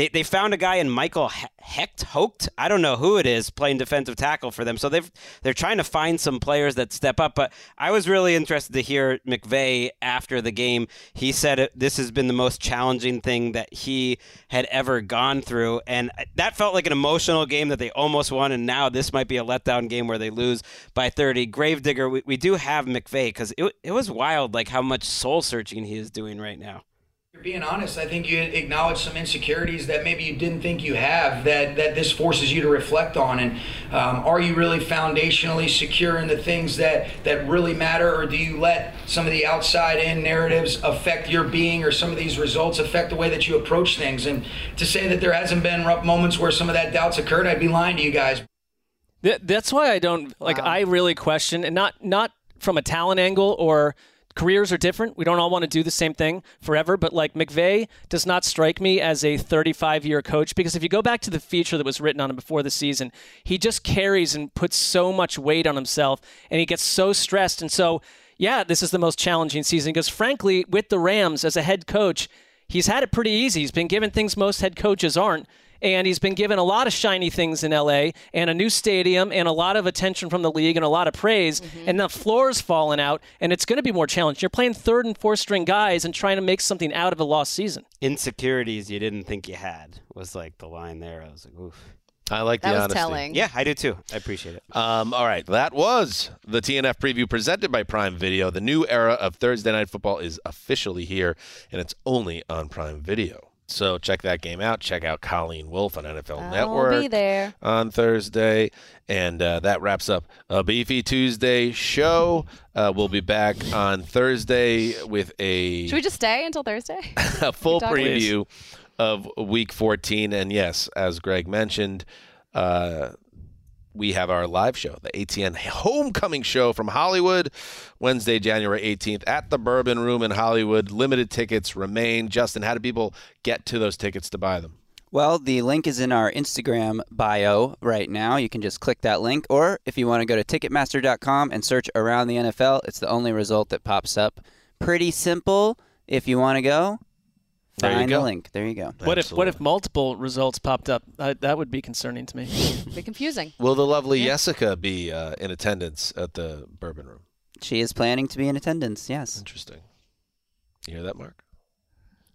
They, they found a guy in Michael He- Hecht, Hoecht. I don't know who it is playing defensive tackle for them. So they've they're trying to find some players that step up. But I was really interested to hear McVay after the game. He said this has been the most challenging thing that he had ever gone through, and that felt like an emotional game that they almost won. And now this might be a letdown game where they lose by 30. Gravedigger, we, we do have McVay because it, it was wild, like how much soul searching he is doing right now. You're being honest. I think you acknowledge some insecurities that maybe you didn't think you have that, that this forces you to reflect on. And um, are you really foundationally secure in the things that, that really matter, or do you let some of the outside in narratives affect your being, or some of these results affect the way that you approach things? And to say that there hasn't been rough moments where some of that doubts occurred, I'd be lying to you guys. Th- That's why I don't like. I really question, and not not from a talent angle or careers are different. We don't all want to do the same thing forever. But like McVay does not strike me as a 35 year coach because if you go back to the feature that was written on him before the season, he just carries and puts so much weight on himself, and he gets so stressed, and so. Yeah, this is the most challenging season because, frankly, with the Rams as a head coach, he's had it pretty easy. He's been given things most head coaches aren't. And he's been given a lot of shiny things in LA and a new stadium and a lot of attention from the league and a lot of praise. And the floor's fallen out, and it's going to be more challenging. You're playing third and fourth string guys and trying to make something out of a lost season. Insecurities you didn't think you had was like the line there. I was like, oof. I like That the was honesty. telling. Yeah, I do too. I appreciate it. Um, all right, that was the TNF preview presented by Prime Video. The new era of Thursday Night Football is officially here, and it's only on Prime Video. So check that game out. Check out Colleen Wolf on NFL I'll Network be there. on Thursday, and uh, that wraps up a Beefy Tuesday show. Uh, we'll be back on Thursday with a Should we just stay until Thursday? a full preview of Week 14. And yes, as Greg mentioned, uh, we have our live show, the ATN Homecoming Show from Hollywood, Wednesday, January 18th at the Bourbon Room in Hollywood. Limited tickets remain. Justin, how do people get to those tickets to buy them? Well, the link is in our Instagram bio right now. You can just click that link, or if you want to go to Ticketmaster.com and search around the NFL, it's the only result that pops up. Pretty simple. If you want to go, There you find the go. link. There you go. What if what if multiple results popped up? Uh, that would be concerning to me. be confusing. Will the lovely Jessica be uh, in attendance at the Bourbon Room? She is planning to be in attendance. Yes. Interesting. You hear that, Mark?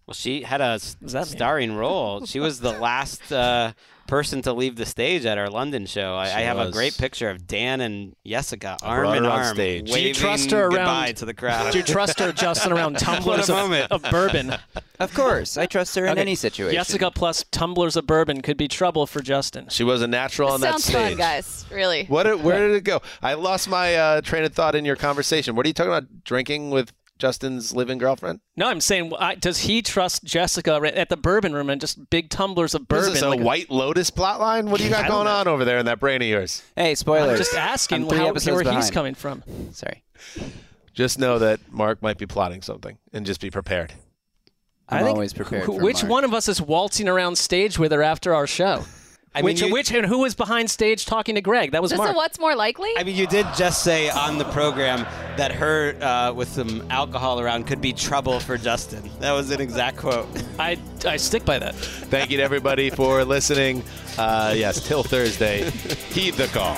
Well, she had a that mean? starring role. She was the last uh, person to leave the stage at our London show. I, I have a great picture of Dan and Jessica I arm in on arm, stage. Do you waving trust her goodbye around? to the crowd. Do you trust her, Justin, around tumblers of, of bourbon? Of course. I trust her in Okay. any situation. Jessica plus tumblers of bourbon could be trouble for Justin. She was a natural on that stage. Sounds stage. fun, guys. Really. What? Did, where did it go? I lost my uh, train of thought in your conversation. What are you talking about? Drinking with Justin's living girlfriend? No, I'm saying, I, does he trust Jessica at the bourbon room and just big tumblers of Is bourbon? this a like White Lotus plotline? What do you got going know. on over there in that brain of yours? Hey, spoilers. I'm just asking I'm three how, episodes where he's coming from. Sorry. Just know that Mark might be plotting something, and just be prepared. I'm I think always prepared. wh- for which Mark. one of us is waltzing around stage with her after our show? I mean, which, you- which and who was behind stage talking to Greg? That was Just Mark. a what's more likely? I mean, you did just say on the program that her uh, with some alcohol around could be trouble for Justin. That was an exact quote. I I stick by that. Thank you to everybody for listening. Uh, yes, till Thursday. Heed the call.